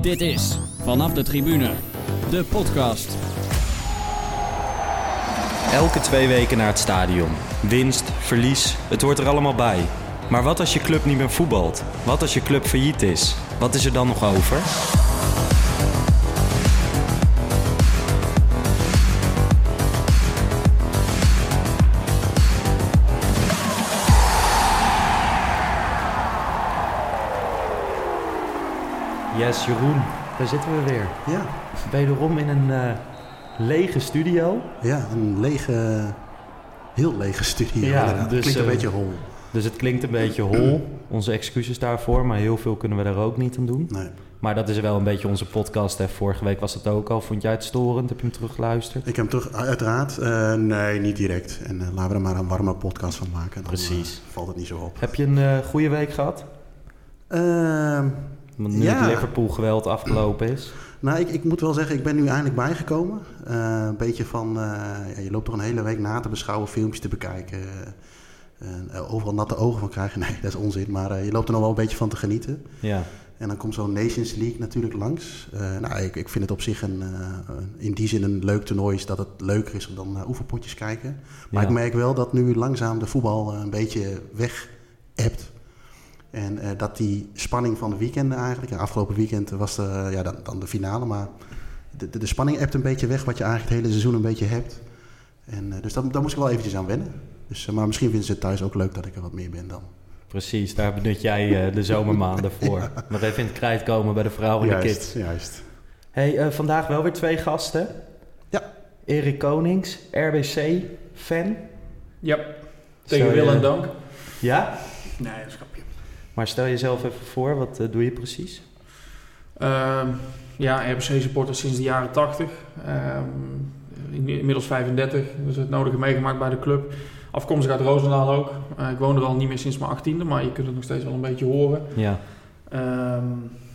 Dit is Vanaf de Tribune, de podcast. Elke twee weken naar het stadion. Winst, verlies, het hoort er allemaal bij. Maar wat als je club niet meer voetbalt? Wat als je club failliet is? Wat is er dan nog over? Yes, Jeroen, daar zitten we weer. Ja, Wederom in een eh, lege studio. ja, een lege, heel lege studio. Ja, dus, Klinkt een eh, beetje hol. Dus het klinkt een beetje hol. Onze excuses daarvoor, maar heel veel kunnen we daar ook niet aan doen. Nee. Maar dat is wel een beetje onze podcast. Hè. Vorige week was het ook al. Vond jij het storend? Heb je hem teruggeluisterd? Ik heb hem terug, uiteraard. eh, nee, niet direct. En laten we er maar een warme podcast van maken. Dan Precies. valt het niet zo op. Heb je een goede week gehad? Nu Ja. het Liverpool-geweld afgelopen is. nou, ik, ik moet wel zeggen, ik ben nu eindelijk bijgekomen. Eh, een beetje van, eh, ja, je loopt toch een hele week na te beschouwen, filmpjes te bekijken. eh, overal natte ogen van krijgen. Nee, dat is onzin. Maar je loopt er nog wel een beetje van te genieten. Ja. En dan komt zo'n Nations League natuurlijk langs. Nou, ik, ik vind het op zich een, in die zin een leuk toernooi. Is dat het leuker is om dan naar oefenpotjes kijken. Maar Ja. ik merk wel dat nu langzaam de voetbal een beetje weg hebt. En eh, dat die spanning van de weekenden eigenlijk... ja, afgelopen weekend was de, eh, ja, dan, dan de finale, maar... De, de, de spanning hebt een beetje weg wat je eigenlijk het hele seizoen een beetje hebt. En, eh, dus daar, daar moest ik wel eventjes aan wennen. Dus, maar misschien vinden ze het thuis ook leuk dat ik er wat meer ben dan. Precies, daar benut jij eh, de zomermaanden voor. Nog even in het krijt komen bij de vrouw en de kids. Juist, juist. Hey, eh, vandaag wel weer twee gasten. Ja. Erik Konings, RBC-fan. Ja, tegen wil en dank. Ja? Nee, dat is. Maar stel jezelf even voor, wat eh, doe je precies? Ehm, ja, RBC-supporter sinds de jaren 80. Ehm, in- inmiddels 35, dus het nodige meegemaakt bij de club. Afkomstig uit Roosendaal ook. Eh, ik woon er al niet meer sinds mijn 18e, maar je kunt het nog steeds wel een beetje horen. Ja. Ehm,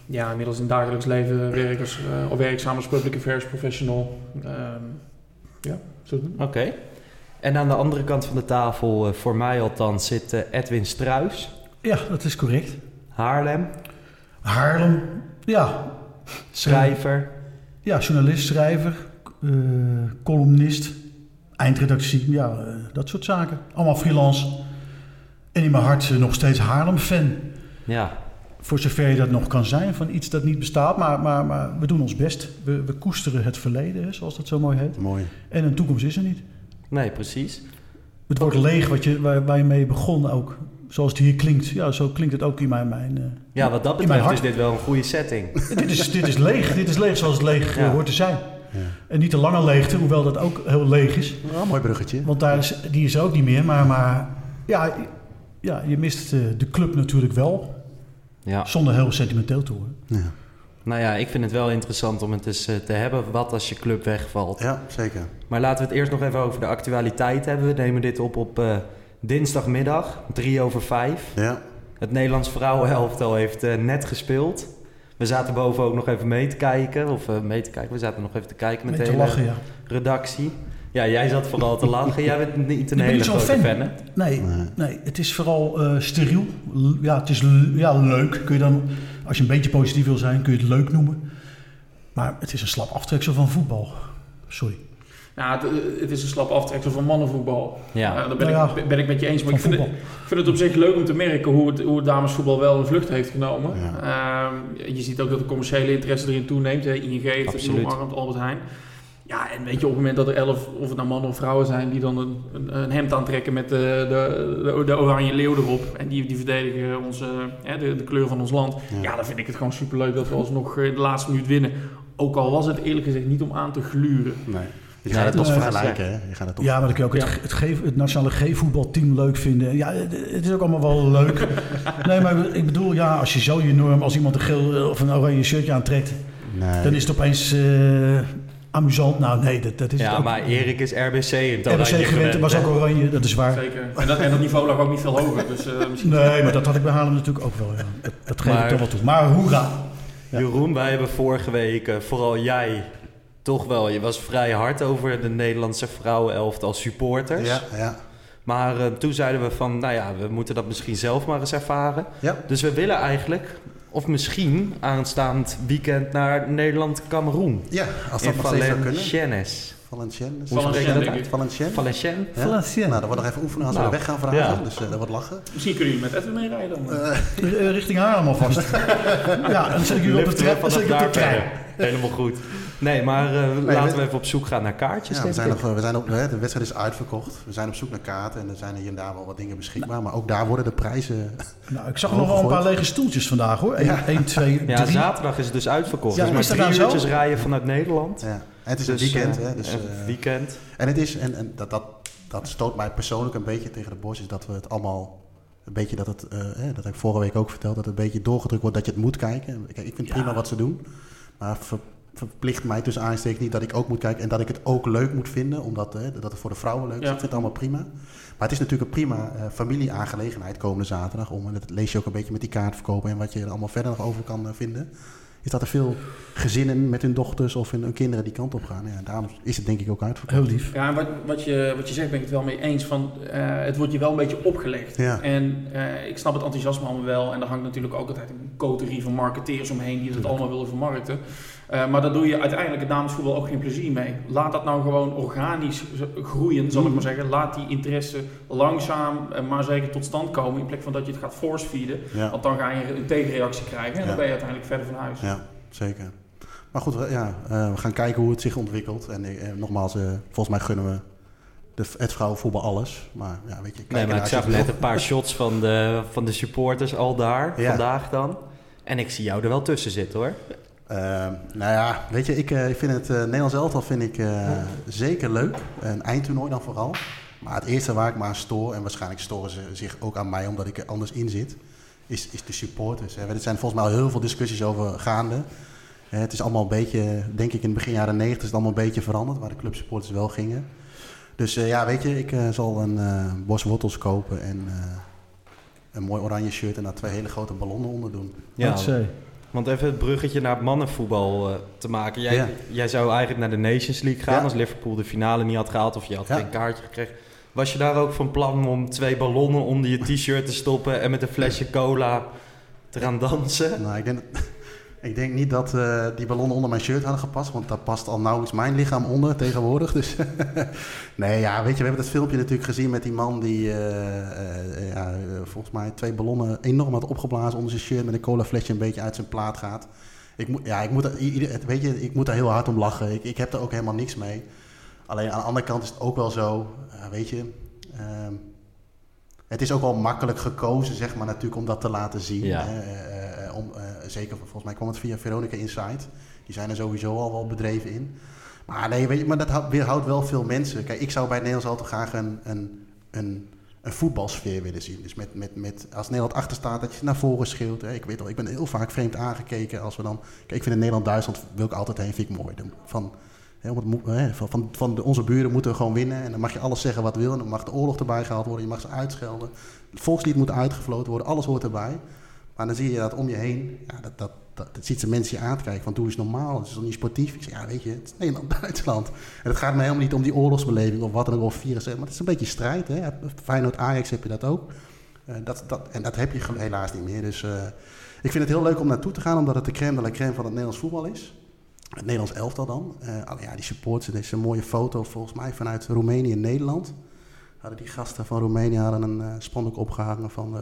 ja, inmiddels in dagelijks leven werk als, eh, of werkzaam als public affairs professional. Ja, zo doen. Oké. En aan de andere kant van de tafel, voor mij althans, zit Edwin Struis, Ja, dat is correct. Haarlem, Haarlem, ja. schrijver. Ja, journalist, schrijver, eh, columnist, eindredactie, ja, eh, dat soort zaken. Allemaal freelance. En in mijn hart eh, nog steeds Haarlem-fan. Ja, Voor zover je dat nog kan zijn van iets dat niet bestaat. Maar, maar, maar we doen ons best. We, we koesteren het verleden, hè, zoals dat zo mooi heet. Mooi. En een toekomst is er niet. nee, precies. Het wordt leeg wat je, waar, waar je mee begon ook. Zoals het hier klinkt. Ja, zo klinkt het ook in mijn... mijn eh, Ja, wat dat In mijn betreft is dit wel een goede setting. dit, is, dit is leeg. Dit is leeg zoals het leeg eh, Ja. hoort te zijn. Ja. En niet te lange leegte, hoewel dat ook heel leeg is. Ja, mooi bruggetje. Want daar is, die is ook niet meer. Maar, maar ja, ja, je mist eh, de club natuurlijk wel. Ja. Zonder heel sentimenteel te worden. Ja, Nou ja, ik vind het wel interessant om het eens te hebben. Wat als je club wegvalt? ja zeker. Maar laten we het eerst nog even over de actualiteit hebben. We nemen dit op op eh, dinsdagmiddag, drie over vijf. Ja, Het Nederlands vrouwenhelftal heeft eh, net gespeeld. We zaten boven ook nog even mee te kijken. Of eh, mee te kijken, we zaten nog even te kijken met Met de hele lachen, ja. redactie. Ja, jij zat vooral te lachen. Jij bent niet een ben hele grote fan. fan, hè? Nee, Nee. nee, het is vooral eh, steriel. Ja, het is ja, leuk. Kun je dan, als je een beetje positief wil zijn, kun je het leuk noemen. Maar het is een slap aftreksel van voetbal. Sorry. Ja, het, het is een slap aftreksel van mannenvoetbal. Ja. Eh, daar ben, Nou ja, ik, ben ik met je eens. Maar ik vind, het, ik vind het op zich leuk om te merken hoe het, hoe het damesvoetbal wel een vlucht heeft genomen. Ja. Ehm, je ziet ook dat de commerciële interesse erin toeneemt. Hè. ING heeft het Absoluut. omarmd, Albert Heijn. Ja, en weet je, op het moment dat er elf, of het nou mannen of vrouwen zijn, die dan een, een, een hemd aantrekken met de, de, de, de oranje leeuw erop. En die, die verdedigen onze, hè, de, de kleur van ons land. Ja. Ja, dan vind ik het gewoon superleuk dat we alsnog eh, de laatste minuut winnen. Ook al was het eerlijk gezegd niet om aan te gluren. nee. Je gaat het dat toch vergelijken, hè? Je gaat het toch... Ja, maar dan kun je ook Ja. het, het, het nationale G-voetbalteam leuk vinden. Ja, het, is ook allemaal wel leuk. nee, maar ik bedoel, ja, als je zo je norm, als iemand een geel of een oranje shirtje aantrekt, Nee. dan is het opeens eh, amusant. Nou, nee, dat, dat is het Ja, ook. maar Erik is RBC in het RBC gewend, was ook oranje, dat is waar. Zeker. En dat, en dat niveau lag ook niet veel hoger. Dus eh, misschien... Nee, maar dat had ik bij Haarlem natuurlijk ook wel. Ja. Dat, dat geef Maar- ik toch wel toe. Maar hoera. Ja. Jeroen, wij hebben vorige week, eh, vooral jij, toch wel, je was vrij hard over de Nederlandse vrouwenelftal supporters. Ja, ja. Maar eh, toen zeiden we van, nou ja, we moeten dat misschien zelf maar eens ervaren. Ja. Dus we willen eigenlijk Of misschien aanstaand weekend naar Nederland-Cameroen. Ja, als dat nog steeds zou kunnen. Valenciennes. Valenciennes. Valenciennes. Valenciennes? Ja? Valenciennes. Nou, dat wordt nog even oefenen als we Nou, weg gaan vragen. ja. Dus eh, dat wordt lachen. Misschien kunnen jullie met Edwin meerijden. dan. Eh, Eh, Richting Haarlem alvast. ja, dan zet ik jullie op de, trein, dan zet ik op de trein. Helemaal goed. Nee, maar eh, laten we- we even op zoek gaan naar kaartjes. ja, we zijn ik. nog, we zijn op, hè, de wedstrijd is uitverkocht. We zijn op zoek naar kaarten en er zijn hier en daar wel wat dingen beschikbaar. Maar ook daar worden de prijzen... Nou, ik zag nog wel een paar lege stoeltjes vandaag hoor. 1, Ja. 2, 3. Ja, zaterdag is het dus uitverkocht. Ja, dus maar drie nou uurtjes rijden vanuit Nederland. Ja. En het is Dus, een weekend. eh, hè, dus, een eh, weekend. En het is, en, en dat, dat, dat stoot mij persoonlijk een beetje tegen de borst, is dat we het allemaal een beetje dat het, eh, hè, dat heb ik vorige week ook verteld, dat het een beetje doorgedrukt wordt dat je het moet kijken. Kijk, ik vind Ja. prima wat ze doen, maar ver- verplicht mij tussen aanstekens niet dat ik ook moet kijken en dat ik het ook leuk moet vinden, omdat hè, dat het voor de vrouwen leuk is. Ja. Ik vind het allemaal prima. Maar het is natuurlijk een prima familieaangelegenheid komende zaterdag, om, en dat lees je ook een beetje met die kaartverkopen en wat je er allemaal verder nog over kan vinden. Is dat er veel gezinnen met hun dochters of hun, hun kinderen die kant op gaan. Ja, daarom is het denk ik ook uitverkocht. Heel lief. Ja, en wat, wat, je, wat je zegt ben ik het wel mee eens. Van, eh, het wordt je wel een beetje opgelegd. Ja. En eh, ik snap het enthousiasme allemaal wel. En er hangt natuurlijk ook altijd een coterie van marketeers omheen die het allemaal willen vermarkten. Eh, maar daar doe je uiteindelijk het damesvoetbal ook geen plezier mee. Laat dat nou gewoon organisch groeien, zal ik maar zeggen. Laat die interesse langzaam, eh, maar zeker tot stand komen. In plek van dat je het gaat force feeden. Ja. Want dan ga je een tegenreactie krijgen. En Ja. dan ben je uiteindelijk verder van huis. Ja, zeker. Maar goed, we- ja, eh, we gaan kijken hoe het zich ontwikkelt. En nogmaals, eh, volgens mij gunnen we de, het vrouwenvoetbal alles. Maar ja, weet je, Nee, kijken maar ik zag net een paar shots van de, van de supporters al daar, Ja. vandaag dan. En ik zie jou er wel tussen zitten hoor. Eh, nou ja, weet je, ik, eh, ik vind het uh, Nederlands elftal vind ik eh, zeker leuk. Een eindtoernooi dan vooral. Maar het eerste waar ik me aan stoor, en waarschijnlijk storen ze zich ook aan mij omdat ik er anders in zit, is, is de supporters. Hè. Er zijn volgens mij al heel veel discussies over gaande. Eh, het is allemaal een beetje, denk ik in het begin jaren 90 is het allemaal een beetje veranderd, waar de clubsupporters wel gingen. Dus eh, ja, weet je, ik eh, zal een eh, bos wortels kopen en eh, een mooi oranje shirt en daar twee hele grote ballonnen onder doen. Ja. Want even het bruggetje naar het mannenvoetbal eh, te maken. Jij, Ja. jij zou eigenlijk naar de Nations League gaan Ja. als Liverpool de finale niet had gehaald of je had Ja. geen kaartje gekregen. Was je daar ook van plan om twee ballonnen onder je t-shirt te stoppen en met een flesje cola te gaan dansen? Nou, ik denk, ik denk niet dat eh, die ballonnen onder mijn shirt hadden gepast, want daar past al nauwelijks mijn lichaam onder tegenwoordig. Dus nee, ja, weet je, we hebben dat filmpje natuurlijk gezien met die man die eh, eh, ja, volgens mij twee ballonnen enorm had opgeblazen onder zijn shirt met een colaflesje een beetje uit zijn plaat gaat. Ik moet, ja, ik moet, daar- weet je, ik moet daar heel hard om lachen. Ik, ik heb er ook helemaal niks mee. Alleen aan de andere kant is het ook wel zo, weet je. ehm, het is ook wel makkelijk gekozen, zeg maar, natuurlijk om dat te laten zien. Ja. hè. Eh, zeker, volgens mij kwam het via Veronica Insight. Die zijn er sowieso al wel bedreven in. Maar nee, weet je, maar dat hou- weerhoudt wel veel mensen. Kijk, ik zou bij Nederlands altijd graag een, een, een, een voetbalsfeer willen zien. Dus met, met, met, als Nederland achter staat, dat je naar voren schreeuwt. Hè. Ik weet al, ik ben heel vaak vreemd aangekeken als we dan... Kijk, ik vind in Nederland-Duitsland wil ik altijd heen, vind ik mooi. Van, hè, van, van, van onze buren moeten we gewoon winnen. En dan mag je alles zeggen wat wil. En dan mag de oorlog erbij gehaald worden. Je mag ze uitschelden. Het volkslied moet uitgefloten worden. Alles hoort erbij. Maar dan zie je dat om je heen, ja, dat, dat, dat, dat ziet ze mensen je aan te kijken. Van doe eens normaal, het is toch niet sportief? Ik zeg, ja weet je, het is Nederland, Duitsland. En het gaat me helemaal niet om die oorlogsbeleving of wat dan ook, of virus. Maar het is een beetje strijd. Hè? Feyenoord, Ajax heb je dat ook. Eh, dat, dat, en dat heb je helaas niet meer. Dus eh, ik vind het heel leuk om naartoe te gaan, omdat het de crème de la crème van het Nederlands voetbal is. Het Nederlands elftal dan. Alleen ja, die supporters, dit is een mooie foto volgens mij vanuit Roemenië en Nederland. Hadden die gasten van Roemenië hadden een spandoek opgehangen van...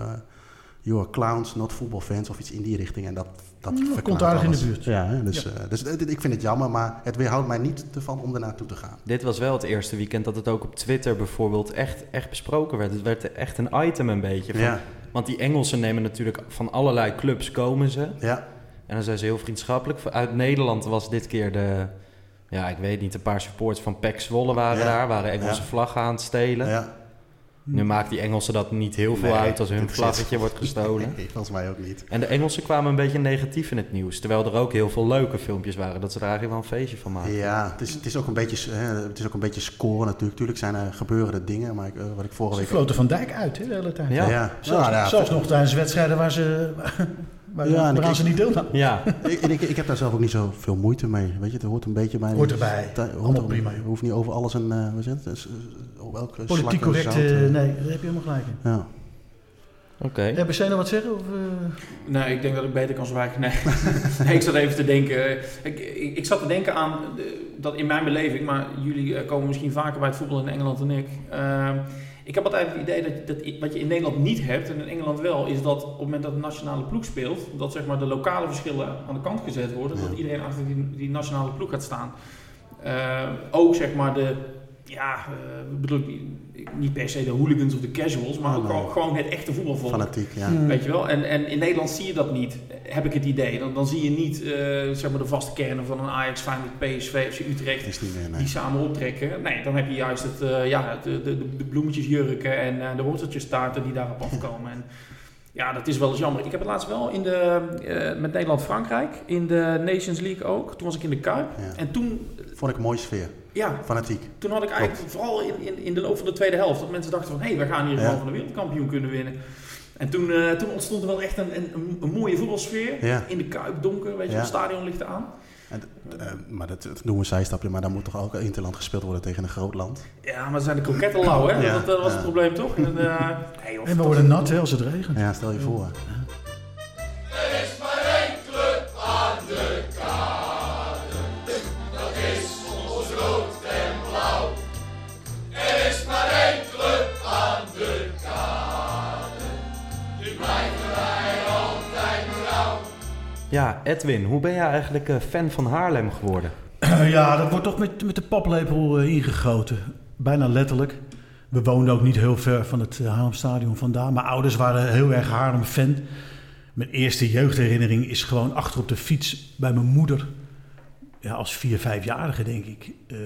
You are clowns, not football fans of iets in die richting. En dat, dat verklaart komt aardig in de buurt. Ja, dus, eh, dus ik vind het jammer, maar het weerhoudt mij niet ervan om er naartoe te gaan. Dit was wel het eerste weekend dat het ook op Twitter bijvoorbeeld echt, echt besproken werd. Het werd echt een item een beetje. Van, Ja, Want die Engelsen nemen natuurlijk van allerlei clubs komen ze. ja, En dan zijn ze heel vriendschappelijk. Uit Nederland was dit keer de... Ja, ik weet niet, een paar supporters van PEC Zwolle waren Ja. daar. Waren Engelse Ja. vlaggen aan het stelen. ja. Nu maakt die Engelsen dat niet heel veel Nee, uit als hun vlaggetje wordt gestolen. Nee, volgens mij ook niet. En de Engelsen kwamen een beetje negatief in het nieuws. Terwijl er ook heel veel leuke filmpjes waren. Dat ze er eigenlijk wel een feestje van maken. Ja, het is, het is ook een beetje, hè, het is ook een beetje scoren natuurlijk. Tuurlijk zijn er gebeuren er dingen, maar ik, eh, wat ik vorige Ze week... floten Van Dijk uit hè, de hele tijd. Ja. ja, Zelfs, Nou, ja, zelfs nog tijdens wedstrijden waar ze, waar, Ja, en waaraan ik- ze niet deelnamen. Ja, ik, ik, ik heb daar zelf ook niet zoveel moeite mee. Weet je, het hoort een beetje bij... Hoort erbij. Ta- hoort Allemaal er- prima, Je hoeft niet over alles een... eh wat is het? Dus, eh, op elke Politiek correct, zout, eh, nee, daar heb je helemaal gelijk in. Ja. Oké. RBC nog wat zeggen? Of, eh? Nee, ik denk dat ik beter kan zwijgen. Nee, nee ik zat even te denken. Ik, ik, ik zat te denken aan de- dat in mijn beleving, maar jullie komen misschien vaker bij het voetbal in Engeland dan ik. Ik heb altijd het idee dat, dat wat je in Nederland niet hebt en in Engeland wel, is dat op het moment dat de nationale ploeg speelt, dat zeg maar de lokale verschillen aan de kant gezet worden, Ja. dat iedereen achter die, die nationale ploeg gaat staan. Eh, ook zeg maar de, ja, eh, bedoel ik niet- niet per se de hooligans of de casuals, maar ook gewoon- het echte voetbalvolk. Fanatiek, ja. Hmm. Weet je wel? En, en in Nederland zie je dat niet, heb ik het idee. Dan, dan zie je niet eh, zeg maar de vaste kernen van een Ajax, Feyenoord, PSV, FC Utrecht Is niet meer, nee. die samen optrekken. Nee, dan heb je juist het, eh, ja, de, de, de, de bloemetjesjurken en eh, de worteltjestaarten die daarop afkomen. En ja, dat is wel eens jammer. Ik heb het laatst wel in de, eh, met Nederland-Frankrijk, in de Nations League ook. Toen was ik in de Kuip. Ja. En toen, Vond ik een mooie sfeer. Ja, Fanatiek. toen had ik eigenlijk vooral in, in, in de loop van de tweede helft, dat mensen dachten van, hé, hey, we gaan hier Ja. gewoon van de wereldkampioen kunnen winnen. En toen, eh, toen ontstond er wel echt een, een, een mooie voetbalsfeer. Ja. In de Kuip, donker, weet je, Ja. het stadion ligt aan. En, eh, maar dat, dat noemen we zijstapje, maar dan moet toch ook interland gespeeld worden tegen een groot land. Ja, maar dan zijn de kroketten lauw, hè? Ja. Dat, dat was het probleem toch? En, eh, nee, joh, En we worden nat hè, als het regent. Ja, stel je voor. Ja, Edwin, hoe ben jij eigenlijk eh, fan van Haarlem geworden? Ja, dat wordt toch met, met de paplepel eh, ingegoten. Bijna letterlijk. We woonden ook niet heel ver van het uh, Haarlemstadion vandaan. Mijn ouders waren heel erg Haarlem-fan. Mijn eerste jeugdherinnering is gewoon achter op de fiets bij mijn moeder. Ja, als vier, vijfjarige denk ik. eh,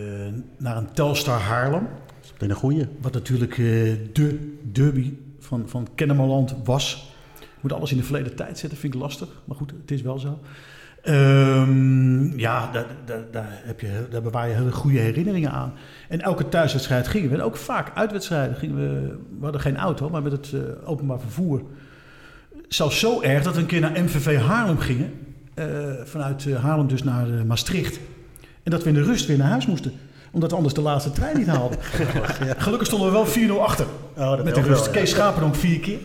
naar een Telstar Haarlem. Dat is een goeie. Wat natuurlijk eh, de derby van, van Kennemerland was. Moet alles in de verleden tijd zetten, vind ik lastig. Maar goed, het is wel zo. Ehm, ja, daar, daar, daar, heb je, daar bewaar je hele goede herinneringen aan. En elke thuiswedstrijd gingen we. En ook vaak uitwedstrijden gingen we. We hadden geen auto, maar met het eh, openbaar vervoer. Zelfs zo erg dat we een keer naar MVV Haarlem gingen. eh, vanuit eh, Haarlem dus naar Maastricht. En dat we in de rust weer naar huis moesten. Omdat we anders de laatste trein niet haalden. Gelukkig stonden we wel 4-0 achter. Oh, dat Met de ook rust. wel, ja. Kees Schaperdonk vier keer.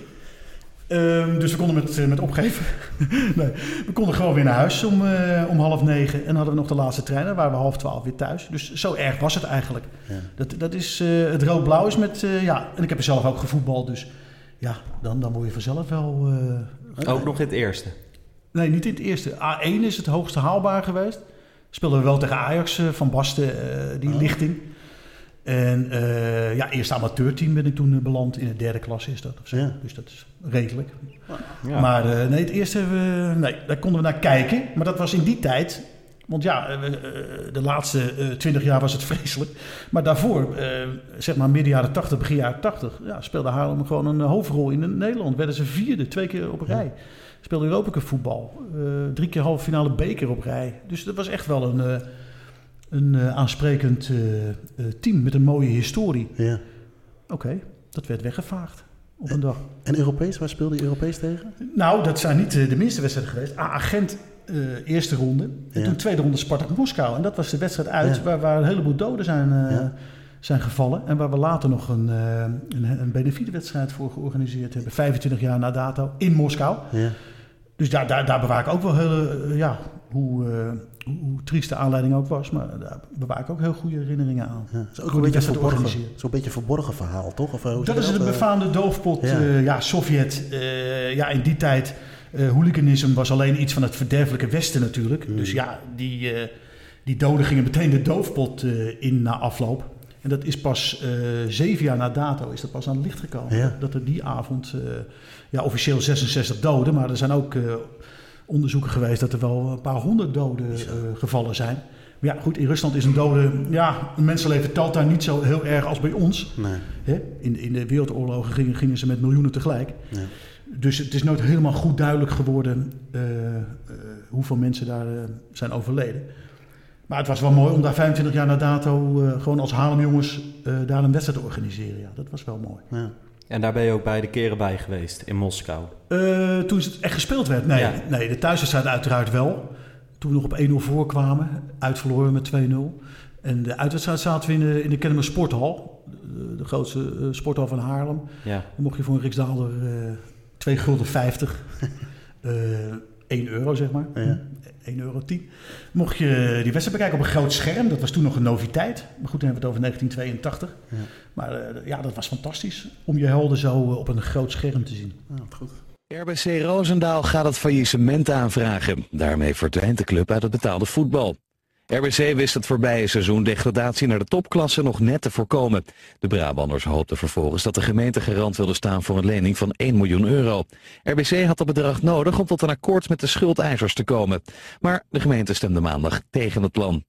Ehm, dus we konden met, eh, met opgeven. nee, we konden gewoon weer naar huis om, eh, om half negen. En hadden we nog de laatste trein. Dan waren we half twaalf weer thuis. Dus zo erg was het eigenlijk. Ja. Dat, dat is, eh, het rood-blauw is met... ja, en ik heb er zelf ook gevoetbald. Dus ja, dan, dan word je vanzelf wel... Ook nog in het eerste. Nee, niet in het eerste. A1 is het hoogste haalbaar geweest. Speelden we wel tegen Ajax van Basten, die Oh. lichting. En eh, ja, eerste amateurteam ben ik toen eh, beland. In de derde klasse is dat of zo. Ja. Dus dat is redelijk. Ja. Maar eh, nee, het eerste, hebben we- nee, daar konden we naar kijken. Maar dat was in die tijd. Want ja, de laatste twintig jaar was het vreselijk. Maar daarvoor, zeg maar midden jaren 80, begin jaren 80, ja, speelde Haarlem gewoon een hoofdrol in Nederland. Werden ze vierde, twee keer op rij. Speelde Europa voetbal. Drie keer halve finale beker op rij. Dus dat was echt wel een, een eh, aansprekend eh, eh, team met een mooie historie. Ja. Oké, dat werd weggevaagd op een dag. En Europees, waar speelde je Europees tegen? Nou, dat zijn niet de minste wedstrijden geweest. AA Gent, eh, eerste ronde. En Ja. toen tweede ronde Spartak Moskou. En dat was de wedstrijd uit Ja. waar, waar een heleboel doden zijn, Ja. zijn gevallen. En waar we later nog een, eh een, een benefietwedstrijd voor georganiseerd hebben. 25 jaar na dato in Moskou. Ja. Dus daar, daar, daar bewaar ik ook wel hele, eh, ja, hoe, hoe, triest de aanleiding ook was. Maar daar bewaar ik ook heel goede herinneringen aan. Ja. Is ook een beetje verborgen. Zo'n beetje verborgen verhaal, toch? Of, eh, Dat is de Eh, befaamde doofpot. Ja. Ja, ja Sovjet. eh, ja, in die tijd. eh hooliganisme was alleen iets van het verderfelijke Westen natuurlijk. Mm. Dus ja, die, eh, die doden gingen meteen de doofpot eh, in na afloop. En dat is pas eh, zeven jaar na dato is dat pas aan het licht gekomen. Ja. Dat er die avond, eh, ja, officieel 66 doden. Maar er zijn ook eh, onderzoeken geweest dat er wel een paar honderd doden eh, gevallen zijn. Maar ja, goed, in Rusland is een dode... Ja, een mensenleven telt daar niet zo heel erg als bij ons. Nee. Hè? In, in de wereldoorlogen gingen, gingen ze met miljoenen tegelijk. Dus het is nooit helemaal goed duidelijk geworden eh, eh, hoeveel mensen daar zijn overleden. Maar het was wel mooi om daar 25 jaar na dato gewoon als Haarlemjongens daar een wedstrijd te organiseren. Ja, dat was wel mooi. Ja. En daar ben je ook beide keren bij geweest, in Moskou. Eh, toen het echt gespeeld werd? Nee, Ja. nee de thuiswedstrijd uiteraard wel. Toen we nog op 1-0 voorkwamen, uitverloren met 2-0. En de uitwedstrijd zaten we in de, in de Kennemer Sporthal. De, de grootste eh, sporthal van Haarlem. Ja. Dan mocht je voor een Riksdaalder eh 2 gulden 50. eh 1 euro, zeg maar. Ja. 1 euro 10. Mocht je die wedstrijd bekijken op een groot scherm. Dat was toen nog een noviteit. Maar goed, dan hebben we het over 1982. Ja. Maar eh, ja, dat was fantastisch. Om je helden zo eh, op een groot scherm te zien. Goed. RBC Roosendaal gaat het faillissement aanvragen. Daarmee verdwijnt de club uit het betaalde voetbal. RBC wist het voorbije seizoen degradatie naar de topklasse nog net te voorkomen. De Brabanders hoopten vervolgens dat de gemeente garant wilde staan voor een lening van 1 miljoen euro. RBC had dat bedrag nodig om tot een akkoord met de schuldeisers te komen. Maar de gemeente stemde maandag tegen het plan.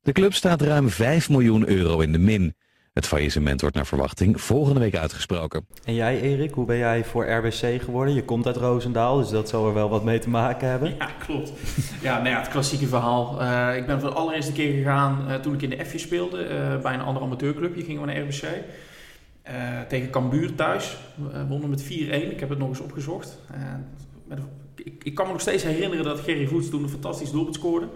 De club staat ruim 5 miljoen euro in de min. Het faillissement wordt naar verwachting volgende week uitgesproken. En jij, Erik, hoe ben jij voor RBC geworden? Je komt uit Roosendaal, dus dat zal er wel wat mee te maken hebben. Ja, klopt. Ja, nou ja, het klassieke verhaal. Eh, ik ben voor de allereerste keer gegaan eh, toen ik in de F'je speelde eh, bij een ander amateurclubje. Gingen we naar RBC. Eh, tegen Cambuur thuis. We wonnen met 4-1. Ik heb het nog eens opgezocht. Eh, met ik, ik kan me nog steeds herinneren dat Gerry Voets toen een fantastisch doelpunt scoorde.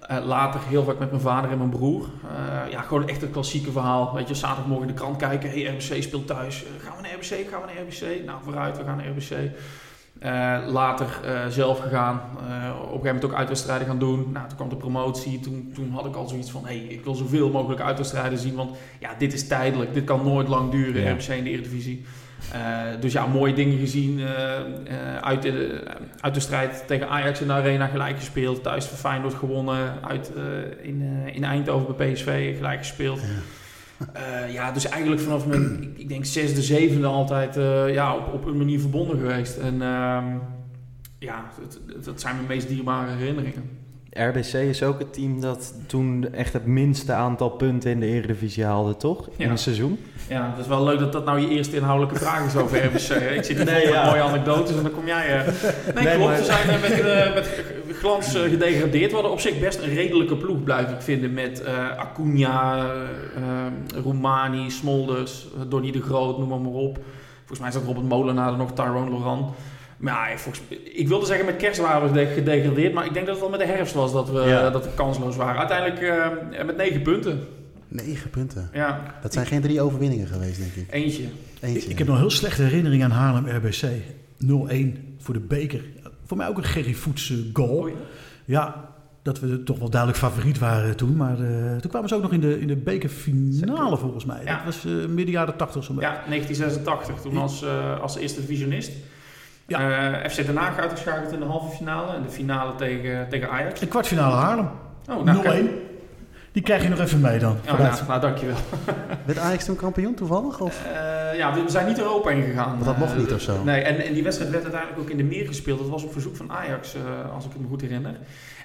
Eh, later heel vaak met mijn vader en mijn broer. Eh, ja, gewoon echt het klassieke verhaal. Weet je, zaterdagmorgen in de krant kijken. Hey, RBC speelt thuis. Eh, gaan we naar RBC? Gaan we naar RBC? Nou, vooruit, we gaan naar RBC. Later zelf gegaan. Op een gegeven moment ook uitwedstrijden gaan doen. Nou, toen kwam de promotie. Toen, toen had ik al zoiets van... Hey, ik wil zoveel mogelijk uitwedstrijden zien. Want ja, dit is tijdelijk. Dit kan nooit lang duren. Ja. RBC in de Eredivisie. Eh, dus ja, mooie dingen gezien. eh, eh, uit, de, uit de strijd tegen Ajax in de Arena gelijk gespeeld. Thuis van Feyenoord gewonnen. Uit, eh, in, eh, in Eindhoven bij PSV gelijk gespeeld. Eh, ja, dus eigenlijk vanaf mijn, ik, ik denk zesde, zevende altijd eh, ja, op, op een manier verbonden geweest. En ehm, ja, dat, dat zijn mijn meest dierbare herinneringen. RBC is ook het team dat toen echt het minste aantal punten in de Eredivisie haalde, toch? In een seizoen. Ja, het is wel leuk dat dat nou je eerste inhoudelijke vraag is over RBC. Ik zit hier Nee, vol met ja. mooie anekdotes en dan kom jij... eh Nee, Nee, klopt. maar- We zijn eh, met, eh, met glans gedegradeerd. We hadden op zich best een redelijke ploeg, blijf ik vinden. Met Acuna, eh, Roumani, Smolders, Donny de Groot, noem maar, maar op. Volgens mij zat Robert Molenaar er nog, Tyrone Laurent. Maar ja, volgens, ik wilde zeggen met kerst waren we gedegradeerd. Maar ik denk dat het wel met de herfst was dat we, Ja. dat we kansloos waren. Uiteindelijk eh, met negen punten. Negen punten. Ja, Dat zijn geen drie overwinningen geweest, denk ik. eentje. Eentje. Ik heb nog een heel slechte herinnering aan Haarlem RBC. 0-1 voor de beker. Voor mij ook een Gerry Voets eh, goal. Oei. Ja, dat we toch wel duidelijk favoriet waren toen. Maar eh, toen kwamen ze ook nog in de, in de bekerfinale volgens mij. Ja. Dat was eh midden jaren 80 zo'n beetje. Ja, 1986. Toen als, eh, als eerste divisionist. Ja. Eh, FC Den Haag uitgeschakeld in de halve finale. En de finale tegen, tegen Ajax. De kwartfinale Haarlem. Oh, nou, 0-1. kijk. Die krijg je nog even mee dan. Oh, nou, nou, dankjewel. Werd Ajax toen kampioen toevallig? Of? Eh, ja, we zijn niet Europa ingegaan. Want dat mocht Eh, niet of zo? Nee, en, en die wedstrijd werd uiteindelijk ook in de meer gespeeld. Dat was op verzoek van Ajax, eh, als ik het me goed herinner.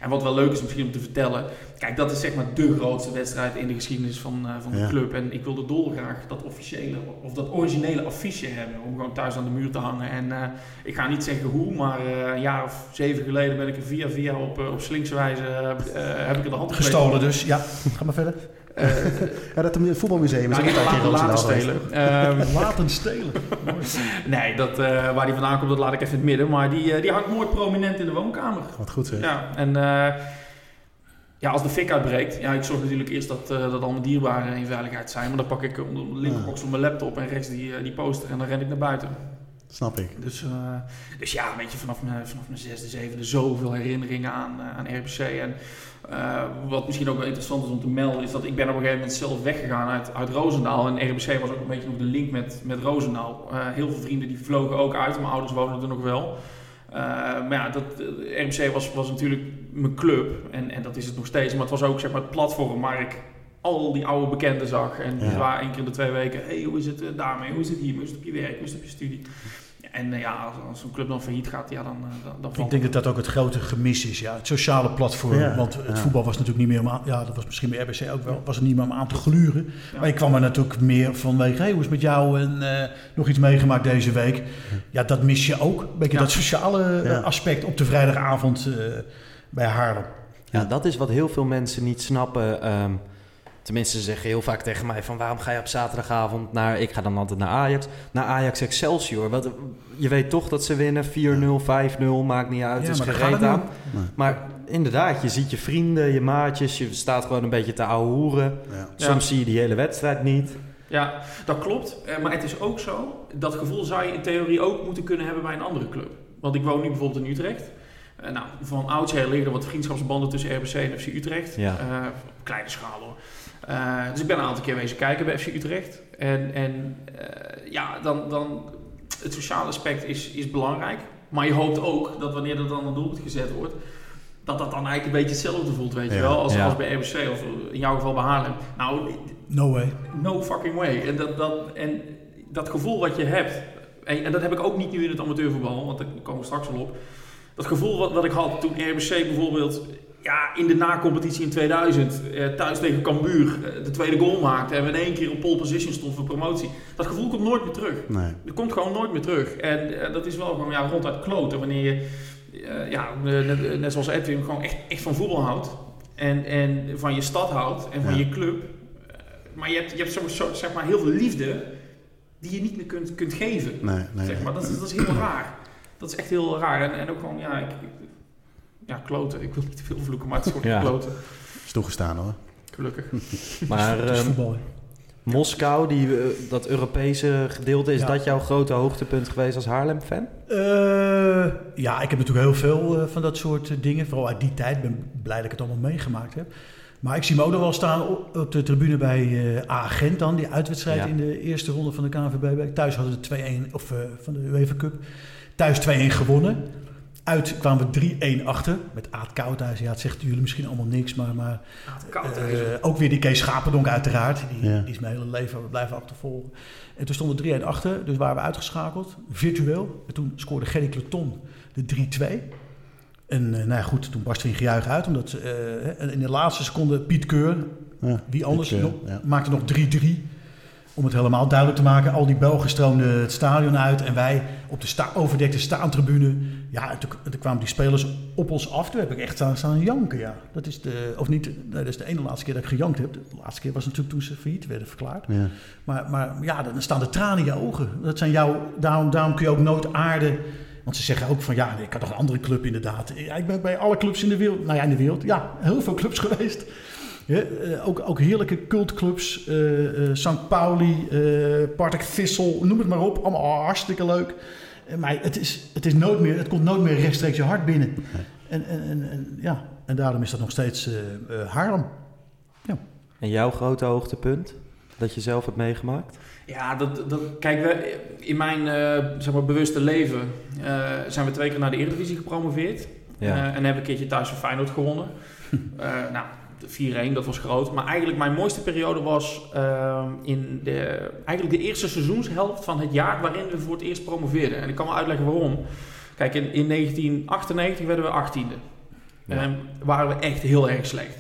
En wat wel leuk is misschien om te vertellen. Kijk, dat is zeg maar de grootste wedstrijd in de geschiedenis van, eh, van de Ja. club. En ik wilde dolgraag dat officiële, of dat originele affiche hebben. Om gewoon thuis aan de muur te hangen. En eh, ik ga niet zeggen hoe, maar eh, een jaar of zeven geleden ben ik er via via op, eh, op slinkse wijze eh, eh, heb ik er de hand Gestolen dus. Ja, ga maar verder. Eh, Ja, dat voetbalmuseum is nou, laten, laten Roosendaal geweest. stelen. Ehm, Laten stelen. Mooi. Nee, dat, eh, waar die vandaan komt, dat laat ik even in het midden. Maar die, eh, die hangt mooi prominent in de woonkamer. Wat goed zeg. Ja, en eh, ja, als de fik uitbreekt, ja, ik zorg natuurlijk eerst dat, eh, dat al mijn dierbaren in veiligheid zijn. Maar dan pak ik onder de linkerbox van mijn laptop en rechts die, die poster en dan ren ik naar buiten. Snap ik. Dus, eh, dus ja, weet je, vanaf mijn, vanaf mijn zesde, zevende zoveel herinneringen aan, eh, aan RBC. En eh, wat misschien ook wel interessant is om te melden, is dat ik ben op een gegeven moment zelf weggegaan uit, uit Roosendaal. En RBC was ook een beetje nog de link met, met Roosendaal. Heel veel vrienden die vlogen ook uit, mijn ouders wonen er nog wel. Eh, maar ja, dat, RBC was, was natuurlijk mijn club en, en dat is het nog steeds. Maar het was ook zeg maar, het platform waar ik al die oude bekenden zag. En Ja. waren één keer in de twee weken, hey, hoe is het daarmee? Hoe is het hier? Hoe is het op je werk? Hoe is het op je studie? En eh, ja, als, als zo'n club dan failliet gaat, ja, dan, eh, dan, dan Ik denk dat dat ook het grote gemis is. Ja. Het sociale platform. Ja, Want het ja. voetbal was natuurlijk niet meer om aan... Ja, dat was misschien bij RBC ook wel. Was het niet meer om aan te gluren. Ja. Maar je kwam er natuurlijk meer vanwege... Hey, hoe is het met jou? En eh, nog iets meegemaakt deze week. Ja, dat mis je ook. Een beetje Ja. dat sociale Ja. aspect op de vrijdagavond eh, bij Haarlem. Ja, dat is wat heel veel mensen niet snappen. Ehm, tenminste, ze zeggen heel vaak tegen mij van... waarom ga je op zaterdagavond naar... Ik ga dan altijd naar Ajax. Naar Ajax Excelsior. Wat, je weet toch dat ze winnen. 4-0, 5-0, maakt niet uit. Ja, is gereed aan. Nee. Maar inderdaad, je ziet je vrienden, je maatjes. Je staat gewoon een beetje te ouwehoeren. Ja. Ja. Soms zie je die hele wedstrijd niet. Ja, dat klopt. Eh, maar het is ook zo, dat gevoel zou je in theorie ook moeten kunnen hebben bij een andere club. Want ik woon nu bijvoorbeeld in Utrecht. Uh, nou, van oudsher liggen er wat vriendschapsbanden tussen RBC en FC Utrecht. Ja. Uh, op kleine schaal hoor. Uh, dus ik ben een aantal keer wezen kijken bij FC Utrecht. En, en ja, dan, dan het sociale aspect is, is belangrijk. Maar je hoopt ook dat wanneer er dan een doelpunt gezet wordt, dat dat dan eigenlijk een beetje hetzelfde voelt, weet je wel, als, Ja. als bij RBC of in jouw geval bij Haarlem. Nou, No way. no fucking way. En dat, dat, en dat gevoel wat je hebt, en, en dat heb ik ook niet nu in het amateurvoetbal, want daar komen we straks wel op. Dat gevoel wat, wat ik had toen RBC bijvoorbeeld ja, in de na-competitie in 2000 eh, thuis tegen Cambuur eh, de tweede goal maakte en we in één keer op pole position stond voor promotie. Dat gevoel komt nooit meer terug. Nee. Dat komt gewoon nooit meer terug. En eh, dat is wel gewoon ja, ronduit kloten wanneer je, ja, net, net zoals Edwin, gewoon echt, echt van voetbal houdt. En, en van je stad houdt en van Ja. je club. Maar je hebt, je hebt soort, zeg maar, heel veel liefde die je niet meer kunt, kunt geven. Nee, nee. Zeg maar. dat, is, dat is heel raar. Dat is echt heel raar. En, en ook gewoon, ja, ik- ja, kloten. Ik wil niet te veel vloeken, maar het is gewoon Ja. kloten. Is toegestaan hoor. Gelukkig. Maar het is ehm, voetbal. hè. Moskou, die, eh, dat Europese gedeelte, is Ja. dat jouw grote hoogtepunt geweest als Haarlem-fan? Eh, ja, ik heb natuurlijk heel veel eh, van dat soort dingen. Vooral uit die tijd. Ik ben blij dat ik het allemaal meegemaakt heb. Maar ik zie me ook nog wel staan op, de tribune bij eh A-Gent dan. Die uitwedstrijd Ja. in de eerste ronde van de KNVB. Thuis hadden we 2-1, of eh, van de UEFA Cup. Thuis 2-1 gewonnen. Uit kwamen we 3-1 achter. Met Aad Koudhuis. Ja, het zegt jullie misschien allemaal niks. Maar, maar eh, ook weer die Kees Schapendonk uiteraard. Die, Ja. die is mijn hele leven blijven achtervolgen. En toen stonden we 3-1 achter. Dus waren we uitgeschakeld. Virtueel. En toen scoorde Gerry Cleton de 3-2. En eh, nou ja, goed, toen barstte we in gejuich uit. Omdat eh, en in de laatste seconde Piet Keur, Ja, wie anders, eh, nog, ja. maakte nog 3-3. Om het helemaal duidelijk te maken. Al die Belgen stroomden het stadion uit. En wij op de sta overdekte staantribune. Ja, en toen, toen kwamen die spelers op ons af. Toen heb ik echt staan, staan janken, ja. Dat is de, of niet, nee, dat is de ene laatste keer dat ik gejankt heb. De laatste keer was natuurlijk toen ze failliet werden verklaard. Ja. Maar, maar ja, dan staan de tranen in je ogen. Dat zijn jouw, daarom, daarom kun je ook nooit aarden. Want ze zeggen ook van ja, ik had nog een andere club inderdaad. Ja, ik ben bij alle clubs in de wereld. Nou ja, in de wereld. Ja, heel veel clubs geweest. Ja, eh, ook, ook heerlijke cultclubs. eh eh St. Pauli, eh Partek Vissel, noem het maar op. Allemaal hartstikke leuk. Maar het, is, het, is nooit meer, het komt nooit meer rechtstreeks je hart binnen. En, en, en, en, ja, en daarom is dat nog steeds eh eh Haarlem. En jouw grote hoogtepunt? Dat je zelf hebt meegemaakt? Ja, dat, dat, kijk, we, in mijn eh, zeg maar, bewuste leven eh, zijn we twee keer naar de Eredivisie gepromoveerd. Ja. Eh, en hebben we een keertje thuis van Feyenoord gewonnen. Eh, nou, 4-1, dat was groot. Maar eigenlijk mijn mooiste periode was ehm, in de, eigenlijk de eerste seizoenshelft van het jaar waarin we voor het eerst promoveerden. En ik kan wel uitleggen waarom. Kijk, in, in 1998 werden we 18e. Ja. En waren we echt heel erg slecht.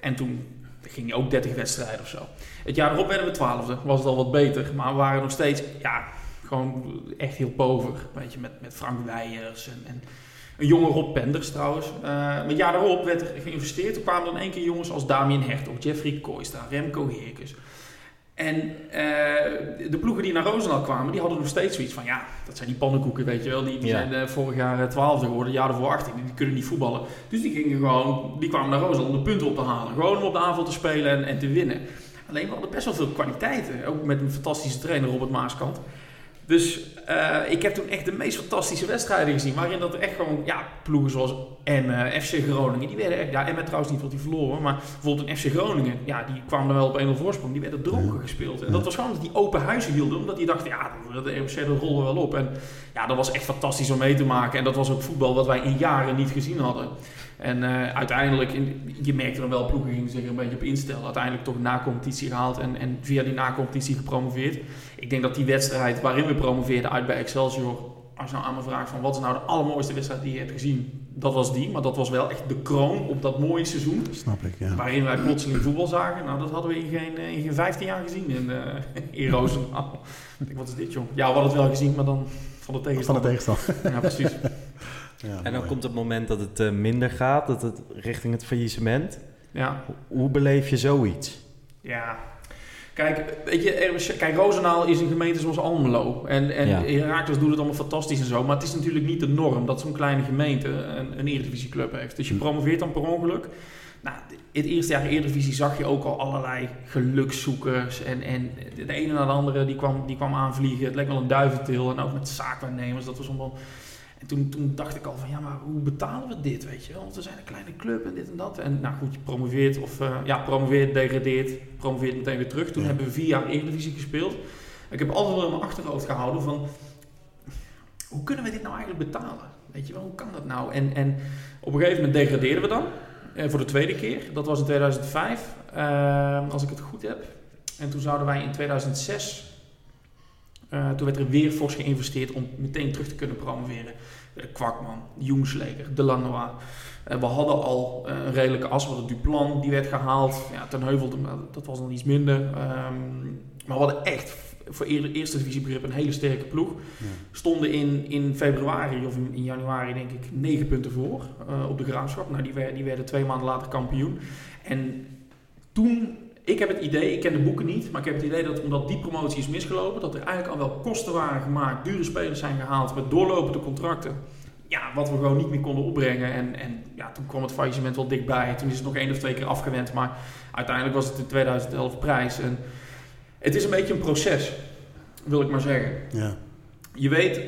En toen ging je ook 30 wedstrijden of zo. Het jaar erop werden we twaalfde, was het al wat beter. Maar we waren nog steeds, ja, gewoon echt heel pover. Weet je, met, met Frank Weijers en, en een jonge Rob Penders trouwens. Eh, maar jaar erop werd er geïnvesteerd. Toen kwamen dan één keer jongens als Damien Hertog, Jeffrey Kooistra, Remco Heerkes. En eh, de ploegen die naar Roosendaal kwamen, die hadden nog steeds zoiets van... Ja, dat zijn die pannenkoeken, weet je wel. Die, die Ja. zijn eh, vorig jaar twaalfde geworden, jaar ervoor 18. Die kunnen niet voetballen. Dus die gingen gewoon, die kwamen naar Roosendaal om de punten op te halen. Gewoon om op de aanval te spelen en, en te winnen. Alleen we hadden best wel veel kwaliteiten. Ook met een fantastische trainer, Robert Maaskant. Dus eh, ik heb toen echt de meest fantastische wedstrijden gezien. Waarin dat er echt gewoon, ja, ploegen zoals Emmen, FC Groningen. Die werden echt, ja, Emmen trouwens niet, want die verloren. Maar bijvoorbeeld een FC Groningen, ja, die kwamen er wel op 1-0 voorsprong. Die werden dronken gespeeld. En dat was gewoon dat die open huizen hielden. Omdat die dachten, ja, de EOC dat rollen wel op. En ja, dat was echt fantastisch om mee te maken. En dat was ook voetbal wat wij in jaren niet gezien hadden. En eh, uiteindelijk, in, je merkte dan wel, ploegen gingen zich er een beetje op instellen. Uiteindelijk toch een na-competitie gehaald en, en via die na-competitie gepromoveerd. Ik denk dat die wedstrijd waarin we promoveerden uit bij Excelsior, als je nou aan me vraagt van wat is nou de allermooiste wedstrijd die je hebt gezien, dat was die. Maar dat was wel echt de kroon op dat mooie seizoen. Snap ik, ja. Waarin wij plotseling voetbal zagen. Nou, dat hadden we in geen, eh, in geen 15 jaar gezien in, in Roosendaal. Ik denk, wat is dit joh? Ja, we hadden het wel gezien, maar dan van de Van de tegenstander. tegenstander. Ja, precies. Ja, En dan mooi. komt het moment dat het eh, minder gaat, dat het richting het faillissement. Ja. Hoe beleef je zoiets? Ja, Kijk, weet je, kijk, Roosendaal is een gemeente zoals Almelo. En, en Ja. Heracles doet het allemaal fantastisch en zo. Maar het is natuurlijk niet de norm dat zo'n kleine gemeente een, een eredivisieclub heeft. Dus je promoveert dan per ongeluk. Nou, het eerste jaar Eredivisie zag je ook al allerlei gelukszoekers. En, en de ene na de andere die kwam, die kwam aanvliegen. Het leek wel een duiventil. En ook met zaakwaarnemers. Dat was allemaal... En toen, toen dacht ik al van, ja, maar hoe betalen we dit, weet je wel? Want we zijn een kleine club en dit en dat. En nou goed, je promoveert of... eh, ja, promoveert, degradeert, promoveert meteen weer terug. Toen Ja. hebben we vier jaar Eredivisie gespeeld. Ik heb altijd wel in mijn achterhoofd gehouden van... Hoe kunnen we dit nou eigenlijk betalen? Weet je wel, hoe kan dat nou? En, en op een gegeven moment degradeerden we dan. eh, voor de tweede keer. Dat was in 2005, eh, als ik het goed heb. En toen zouden wij in 2006... eh, toen werd er weer fors geïnvesteerd om meteen terug te kunnen promoveren. De Kwakman, Jungsleger, De Lanois. Eh, we hadden al eh, een redelijke as. We hadden Duplan, die werd gehaald. Ja, ten Heuvel, dat was dan iets minder. Ehm, maar we hadden echt voor eer- eerste divisiebegrip een hele sterke ploeg. Ja. Stonden in, in februari of in, in januari denk ik negen punten voor eh, op de Graafschap. Nou, die, die werden twee maanden later kampioen. En toen, ik heb het idee, ik ken de boeken niet, maar ik heb het idee dat omdat die promotie is misgelopen, dat er eigenlijk al wel kosten waren gemaakt, dure spelers zijn gehaald met doorlopende contracten. Ja, wat we gewoon niet meer konden opbrengen. En, en ja, toen kwam het faillissement wel dichtbij. Toen is het nog één of twee keer afgewend. Maar uiteindelijk was het in 2011 prijs. En het is een beetje een proces, wil ik maar zeggen. Ja. Je weet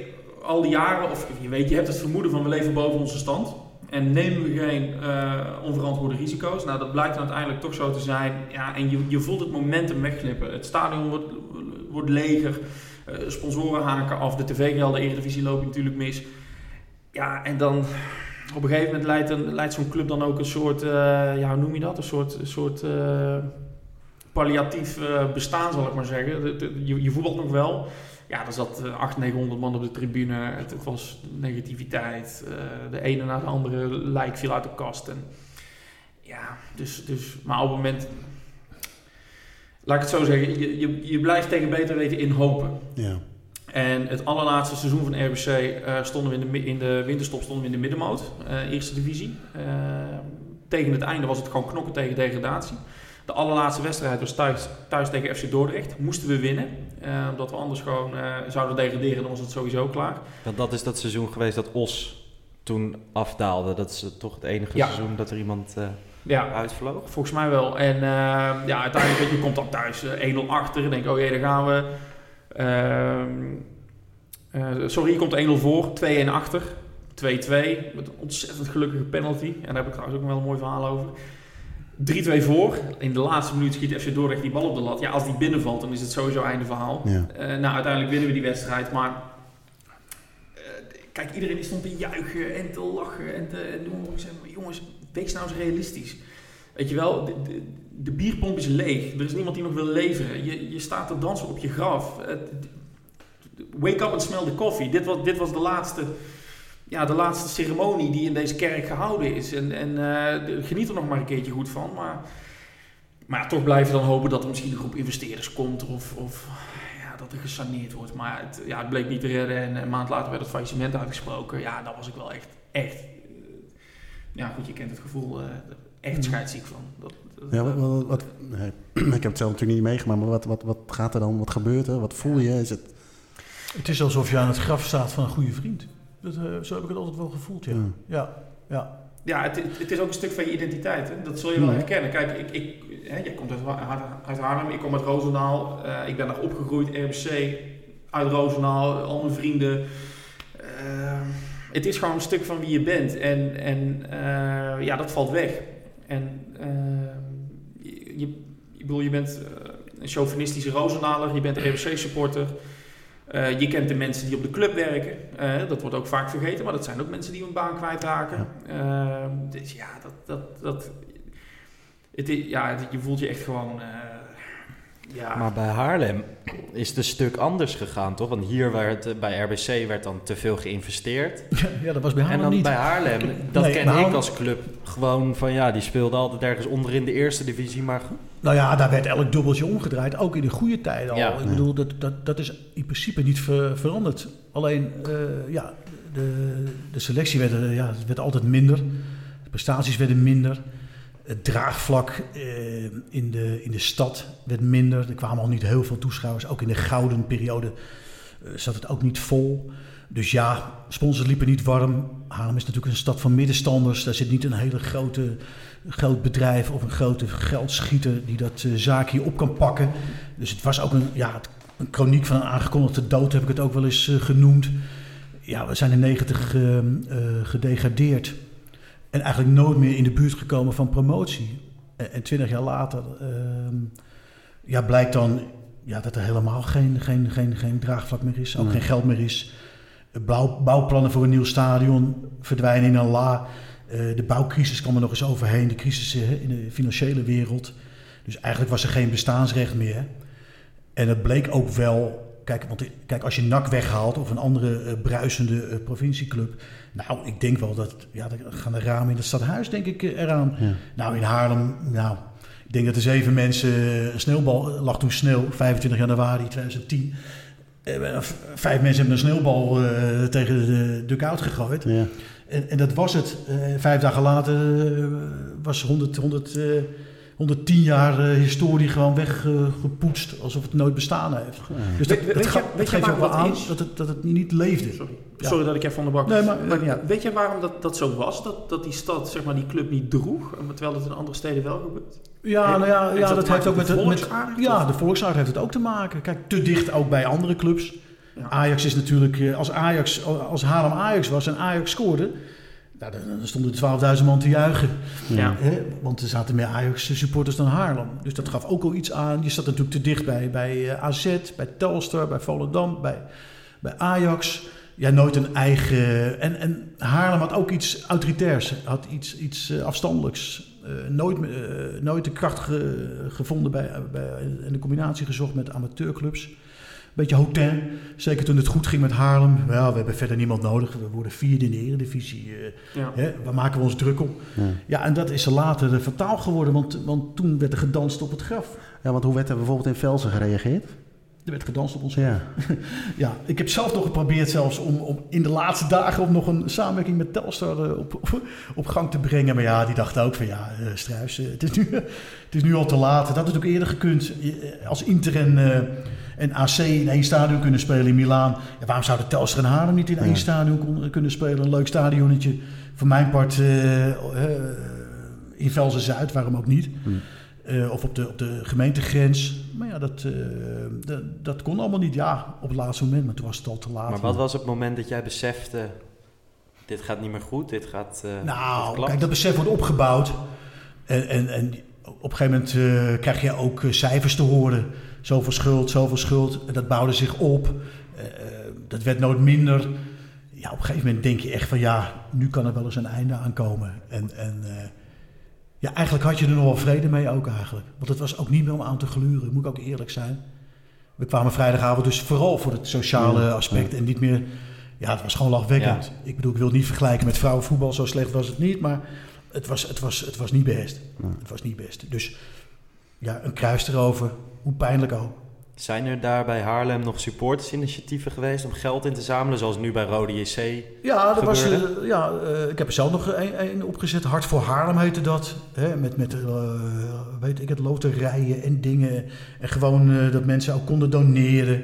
al die jaren, of je weet, je hebt het vermoeden van we leven boven onze stand. En nemen we geen eh, onverantwoorde risico's. Nou, dat blijkt dan uiteindelijk toch zo te zijn. Ja, en je, je voelt het momentum wegglippen. Het stadion wordt, wordt leger. eh, sponsoren haken af. De tv-gelden, Eredivisie lopen natuurlijk mis. Ja, en dan op een gegeven moment leidt, een, leidt zo'n club dan ook een soort, eh, ja, hoe noem je dat? Een soort, soort palliatief bestaan, zal ik maar zeggen. Je, je voetbalt nog wel. Ja, er zat eh, 800, 900 man op de tribune. Het, het was negativiteit. eh, de ene na de andere lijk viel uit de kast. En, ja, dus, dus, maar op het moment... Laat ik het zo zeggen. Je, je, je blijft tegen beter weten in hopen. Ja. En het allerlaatste seizoen van RBC eh, stonden we in de, in de winterstop stonden we in de middenmoot, eh, eerste divisie. Eh, tegen het einde was het gewoon knokken tegen degradatie. De allerlaatste wedstrijd was thuis, thuis tegen FC Dordrecht. Moesten we winnen, eh, omdat we anders gewoon eh, zouden degraderen, dan was het sowieso klaar. Want dat is dat seizoen geweest dat Os toen afdaalde. Dat is toch het enige Ja. seizoen dat er iemand eh, Ja, uitvloog. volgens mij wel. En eh, ja, uiteindelijk je, komt dan thuis eh, 1-0 achter. En denk oh jee, daar gaan we. Ehm, eh, sorry, je komt 1-0 voor, 2-1 achter. 2-2, met een ontzettend gelukkige penalty. En daar heb ik trouwens ook nog wel een mooi verhaal over. 3-2 voor. In de laatste minuut schiet FC Dordrecht die bal op de lat. Ja, als die binnenvalt, dan is het sowieso einde verhaal. Ja. Eh, nou, uiteindelijk winnen we die wedstrijd, maar... eh, kijk, iedereen die stond te juichen en te lachen en te en doen. Ik zei, maar jongens, wees nou eens realistisch. Weet je wel, de, de, de bierpomp is leeg. Er is niemand die nog wil leveren. Je, je staat te dansen op je graf. Wake up and smell the coffee. Dit was, dit was de laatste... Ja, de laatste ceremonie die in deze kerk gehouden is. En, en eh, geniet er nog maar een keertje goed van. Maar, maar toch blijf je dan hopen dat er misschien een groep investeerders komt. Of, of ja, dat er gesaneerd wordt. Maar het, ja, het bleek niet te redden. En een maand later werd het faillissement uitgesproken. Ja, daar was ik wel echt, echt... eh, ja, goed, je kent het gevoel. eh, echt scheidsziek van. Dat, dat- Ja, wat, wat, wat- nee, ik heb het zelf natuurlijk niet meegemaakt, maar wat, wat, wat gaat er dan? Wat gebeurt er? Wat voel je? Is het, Het is alsof je aan het graf staat van een goede vriend. Dat, eh, zo heb ik het altijd wel gevoeld, ja. Ja. Ja, ja. Ja, het, het is ook een stuk van je identiteit. Hè? Dat zul je wel herkennen. Kijk, ik, ik, hè, jij komt uit, uit Haarlem, ik kom uit Roosendaal. Eh, ik ben daar opgegroeid, RBC, uit Roosendaal, al mijn vrienden. Eh, het is gewoon een stuk van wie je bent. En, en eh, ja, dat valt weg. En je, je, ik bedoel, je bent een chauvinistische Roosendaler, je bent RBC-supporter. Eh, je kent de mensen die op de club werken. Eh, dat wordt ook vaak vergeten, maar dat zijn ook mensen die hun baan kwijtraken. Eh, dus ja, dat, dat, dat, het is, ja, je voelt je echt gewoon. eh, ja, Maar bij Haarlem is het een stuk anders gegaan, toch? Want hier werd bij RBC werd dan te veel geïnvesteerd. ja, dat was bij en Haarlem dan niet. bij Haarlem, dat Nee, ken ik als club gewoon van ja, die speelde altijd ergens onder in de eerste divisie, maar Nou ja, daar werd elk dubbeltje omgedraaid, ook in de goede tijden al. Ja. ik bedoel, dat, dat, dat is in principe niet ver- veranderd. Alleen, eh, ja, de, de selectie werd, eh, ja, werd altijd minder. De prestaties werden minder. Het draagvlak eh, in, de, in de stad werd minder. Er kwamen al niet heel veel toeschouwers. Ook in de gouden periode zat het ook niet vol. Dus ja, sponsors liepen niet warm. Haarlem is natuurlijk een stad van middenstanders. Daar zit niet een hele grote groot bedrijf of een grote geldschieter die dat uh, zaakje op kan pakken. Dus het was ook een, ja, een chroniek van een aangekondigde dood, heb ik het ook wel eens uh, genoemd. Ja, we zijn in 90 uh, gedegradeerd. En eigenlijk nooit meer in de buurt gekomen van promotie. En, 20 jaar later ehm, ja, blijkt dan ja, dat er helemaal geen, geen, geen, geen draagvlak meer is. Ook nee. geen geld meer is. Bouw, bouwplannen voor een nieuw stadion verdwijnen in een la. Uh, de bouwcrisis kwam er nog eens overheen. De crisis in de financiële wereld. Dus eigenlijk was er geen bestaansrecht meer. En het bleek ook wel... Kijk, want, kijk als je NAC weghaalt of een andere uh, bruisende uh, provincieclub... Nou, ik denk wel dat... Ja, dan gaan de ramen in het stadhuis denk ik eraan. Ja. Nou, in Haarlem... Nou, ik denk dat er zeven mensen... Een sneeuwbal lag toen sneeuw, 25 januari 2010... Vijf mensen hebben een sneeuwbal tegen de dugout gegooid. Ja. En, en, dat was het. Uh, vijf dagen later uh, was 100, 100, uh, 110 jaar historie gewoon weggepoetst. alsof het nooit bestaan heeft. Ja. Dus dat, weet, dat, weet je, geeft ook wel aan dat het, dat het niet leefde. Sorry, ja. Sorry dat ik even van de bak... Nee, maar, maar weet je waarom dat, dat zo was? Dat, dat die stad zeg maar, die club niet droeg? Terwijl het in andere steden wel gebeurt? Ja, nou ja, ja dat, dat heeft ook met... de met ja, de volksaard heeft het ook te maken. Kijk, te dicht ook bij andere clubs. Ja. Ajax is natuurlijk... Als, Ajax, als Haarlem Ajax was en Ajax scoorde... Nou, dan stonden 12.000 man te juichen. Ja. Hè? Want er zaten meer Ajax-supporters dan Haarlem. Dus dat gaf ook al iets aan. Je zat natuurlijk te dicht bij, bij AZ, bij Telstar, bij Volendam, bij, bij Ajax. Ja, nooit een eigen... En, en Haarlem had ook iets autoritairs. Had iets, iets uh, afstandelijks. Uh, nooit, uh, nooit de kracht ge, gevonden bij, bij, en de combinatie gezocht met amateurclubs. Beetje hotel. Zeker toen het goed ging met Haarlem. Ja, we hebben verder niemand nodig. We worden vierde in de eredivisie. Uh, ja. hè, waar maken we ons druk op? Ja. Ja, en dat is er later fataal geworden. Want, want toen werd er gedanst op het graf. Ja, want hoe werd er bijvoorbeeld in Velsen gereageerd? Er werd gedanst op ons Ja. ja, ik heb zelf nog geprobeerd zelfs om, om in de laatste dagen... om nog een samenwerking met Telstar uh, op, op, op, gang te brengen. Maar ja, die dachten ook van ja, uh, Struijs, uh, het, is nu, het is nu al te laat. Dat had natuurlijk eerder gekund. Als Inter en, en AC in één stadion kunnen spelen in Milaan... Ja, waarom zouden Telstar en Haarlem niet in één ja. stadion kon, kunnen spelen? Een leuk stadionnetje. Voor mijn part in Velzen-Zuid, waarom ook niet? Hmm. Uh, of op de, op de gemeentegrens. Maar ja, dat, uh, dat, dat, kon allemaal niet. Ja, op het laatste moment, maar toen was het al te laat. Maar wat was het moment dat jij besefte... dit gaat niet meer goed, dit gaat... Uh, nou, dit kijk, dat besef wordt opgebouwd. En, en, en op een gegeven moment krijg je ook cijfers te horen. Zoveel schuld, zoveel schuld. En dat bouwde zich op. dat werd nooit minder. Ja, op een gegeven moment denk je echt van... ja, nu kan er wel eens een einde aankomen. En... en ja, eigenlijk had je er nog wel vrede mee ook eigenlijk. Want het was ook niet meer om aan te gluren, moet ik ook eerlijk zijn. We kwamen vrijdagavond dus vooral voor het sociale aspect en niet meer... Ja, het was gewoon lachwekkend. Ja. Ik bedoel, ik wil het niet vergelijken met vrouwenvoetbal, zo slecht was het niet. Maar het was, het was, het was niet best. Ja. Het was niet best. Dus ja, een kruis erover, hoe pijnlijk ook. Zijn er daar bij Haarlem nog supportersinitiatieven geweest om geld in te zamelen, zoals nu bij Rode JC? Ja, er was, uh, ja uh, ik heb er zelf nog een, een opgezet. Hart voor Haarlem heette dat. Hè, met met uh, weet ik het, loterijen en dingen. En gewoon dat mensen ook konden doneren.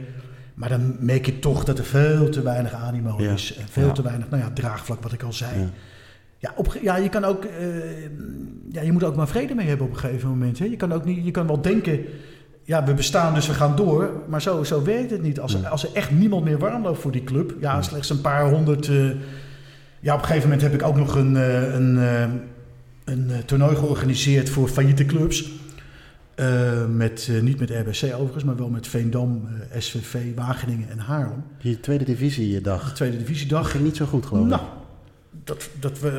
Maar dan merk je toch dat er veel te weinig animo ja. is. En veel ja. te weinig, nou ja, draagvlak, wat ik al zei. Ja. Ja, op, ja, je kan ook, ja, je moet ook maar vrede mee hebben op een gegeven moment. Hè. Je kan ook niet, je kan wel denken ja, we bestaan dus we gaan door. Maar zo, zo werkt het niet. Als, Nee. als er echt niemand meer warm loopt voor die club. Ja, slechts een paar honderd. eh, ja, op een gegeven moment heb ik ook nog een, eh, een, eh, een toernooi georganiseerd voor failliete clubs. Met, niet met RBC overigens, maar wel met Veendam, SVV, Wageningen en Haarlem. Die tweede divisiedag. De tweede divisiedag. ging niet zo goed, geloof ik. Nou, dat, dat eh,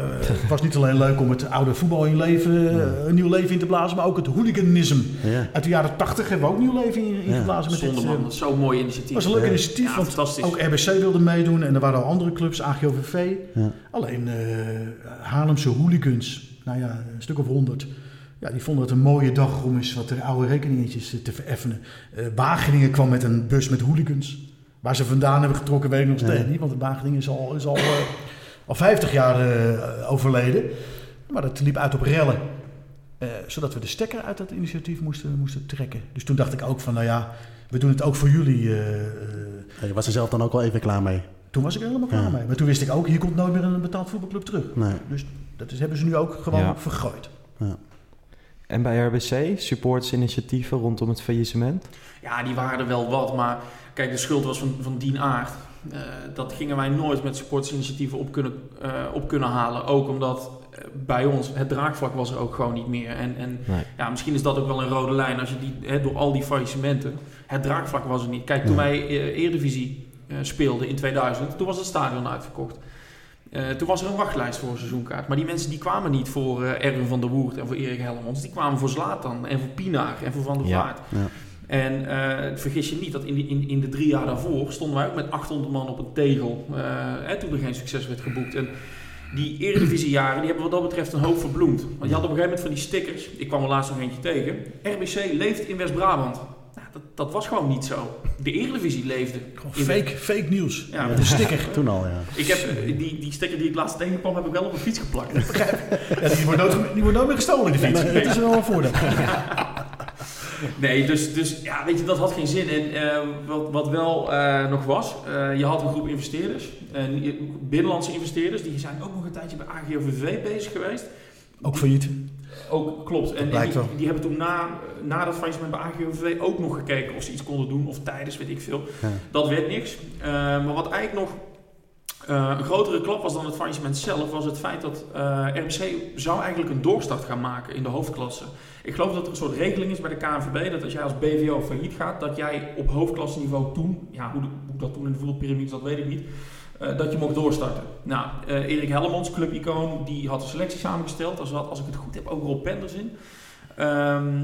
was niet alleen leuk om het oude voetbal in leven, eh, een nieuw leven in te blazen, maar ook het hooliganisme. Ja. Uit de jaren 80 hebben we ook nieuw leven in, in Ja. geblazen. Met dit, man, eh, dat is zo'n mooi initiatief. het was een leuk Ja. initiatief, Ja, want fantastisch. ook RBC wilde meedoen en er waren al andere clubs, AGOVV. Ja. Alleen eh, Haarlemse hooligans, nou ja, een stuk of honderd. Ja, die vonden het een mooie dag om eens wat oude rekeningetjes eh, te vereffenen. Eh, Wageningen kwam met een bus met hooligans. Waar ze vandaan hebben getrokken, weet ik nog steeds niet. Want Wageningen is al, is al, eh, al 50 jaar eh, overleden. Maar dat liep uit op rellen. Eh, zodat we de stekker uit dat initiatief moesten, moesten trekken. Dus toen dacht ik ook van, nou ja, we doen het ook voor jullie. eh, eh. Je was er zelf dan ook wel even klaar mee. toen was ik er helemaal klaar Ja. mee. Maar toen wist ik ook, hier komt nooit meer een betaald voetbalclub terug. Nee. Dus dat is, hebben ze nu ook gewoon Ja. vergooid. En bij RBC, supportsinitiatieven rondom het faillissement? Ja, die waren er wel wat, maar kijk, de schuld was van, van Dien Aard. Eh, dat gingen wij nooit met supportsinitiatieven op kunnen, eh, op kunnen halen. Ook omdat eh, bij ons het draagvlak was er ook gewoon niet meer. En, en Nee. ja, misschien is dat ook wel een rode lijn als je die, hè, door al die faillissementen. Het draagvlak was er niet. Kijk, toen wij eh, Eredivisie eh, speelden in 2000, toen was het stadion uitverkocht. Eh, toen was er een wachtlijst voor een seizoenkaart. Maar die mensen die kwamen niet voor eh, Erwin van der Woert en voor Erik Helmonds. Die kwamen voor Zlatan en voor Pinaar en voor Van der Ja. Vaart. Ja. En eh, vergis je niet dat in, die, in, in de drie jaar daarvoor stonden wij ook met 800 man op een tegel. eh, hè, toen er geen succes werd geboekt. En die eredivisiejaren die hebben wat dat betreft een hoop verbloemd. Want je had op een gegeven moment van die stickers. Ik kwam er laatst nog eentje tegen. RBC leeft in West-Brabant. Nou, dat, dat was gewoon niet zo. De eredivisie leefde. Gewoon fake, fake nieuws. Ja, Met een sticker. Toen al, ja. Ik heb eh, die, die sticker die ik laatst tegenkwam, heb ik wel op een fiets geplakt. Ja, die, wordt nooit, die wordt nooit meer gestolen, die fiets. Dat is wel een voordeel. Nee, dus, dus ja, weet je, dat had geen zin. En eh, wat, wat wel eh, nog was, eh, je had een groep investeerders, en binnenlandse investeerders, die zijn ook nog een tijdje bij AGOVV bezig geweest. Ook failliet. Ook klopt. En, die, die hebben toen na, na dat faillissement bij AGOVV ook nog gekeken of ze iets konden doen, of tijdens, weet ik veel. Ja. Dat werd niks. Eh, maar wat eigenlijk nog eh, een grotere klap was dan het faillissement zelf, was het feit dat eh, RBC zou eigenlijk een doorstart gaan maken in de hoofdklasse. Ik geloof dat er een soort regeling is bij de KNVB dat als jij als BVO failliet gaat, dat jij op hoofdklasseniveau toen, ja, hoe, de- hoe dat toen in de voetbalpyramide zat, weet ik niet, eh, dat je mocht doorstarten. Nou, eh, Erik Hellemons, clubicoon, die had een selectie samengesteld. Zat, als ik het goed heb, ook Rob Penders in. Ehm,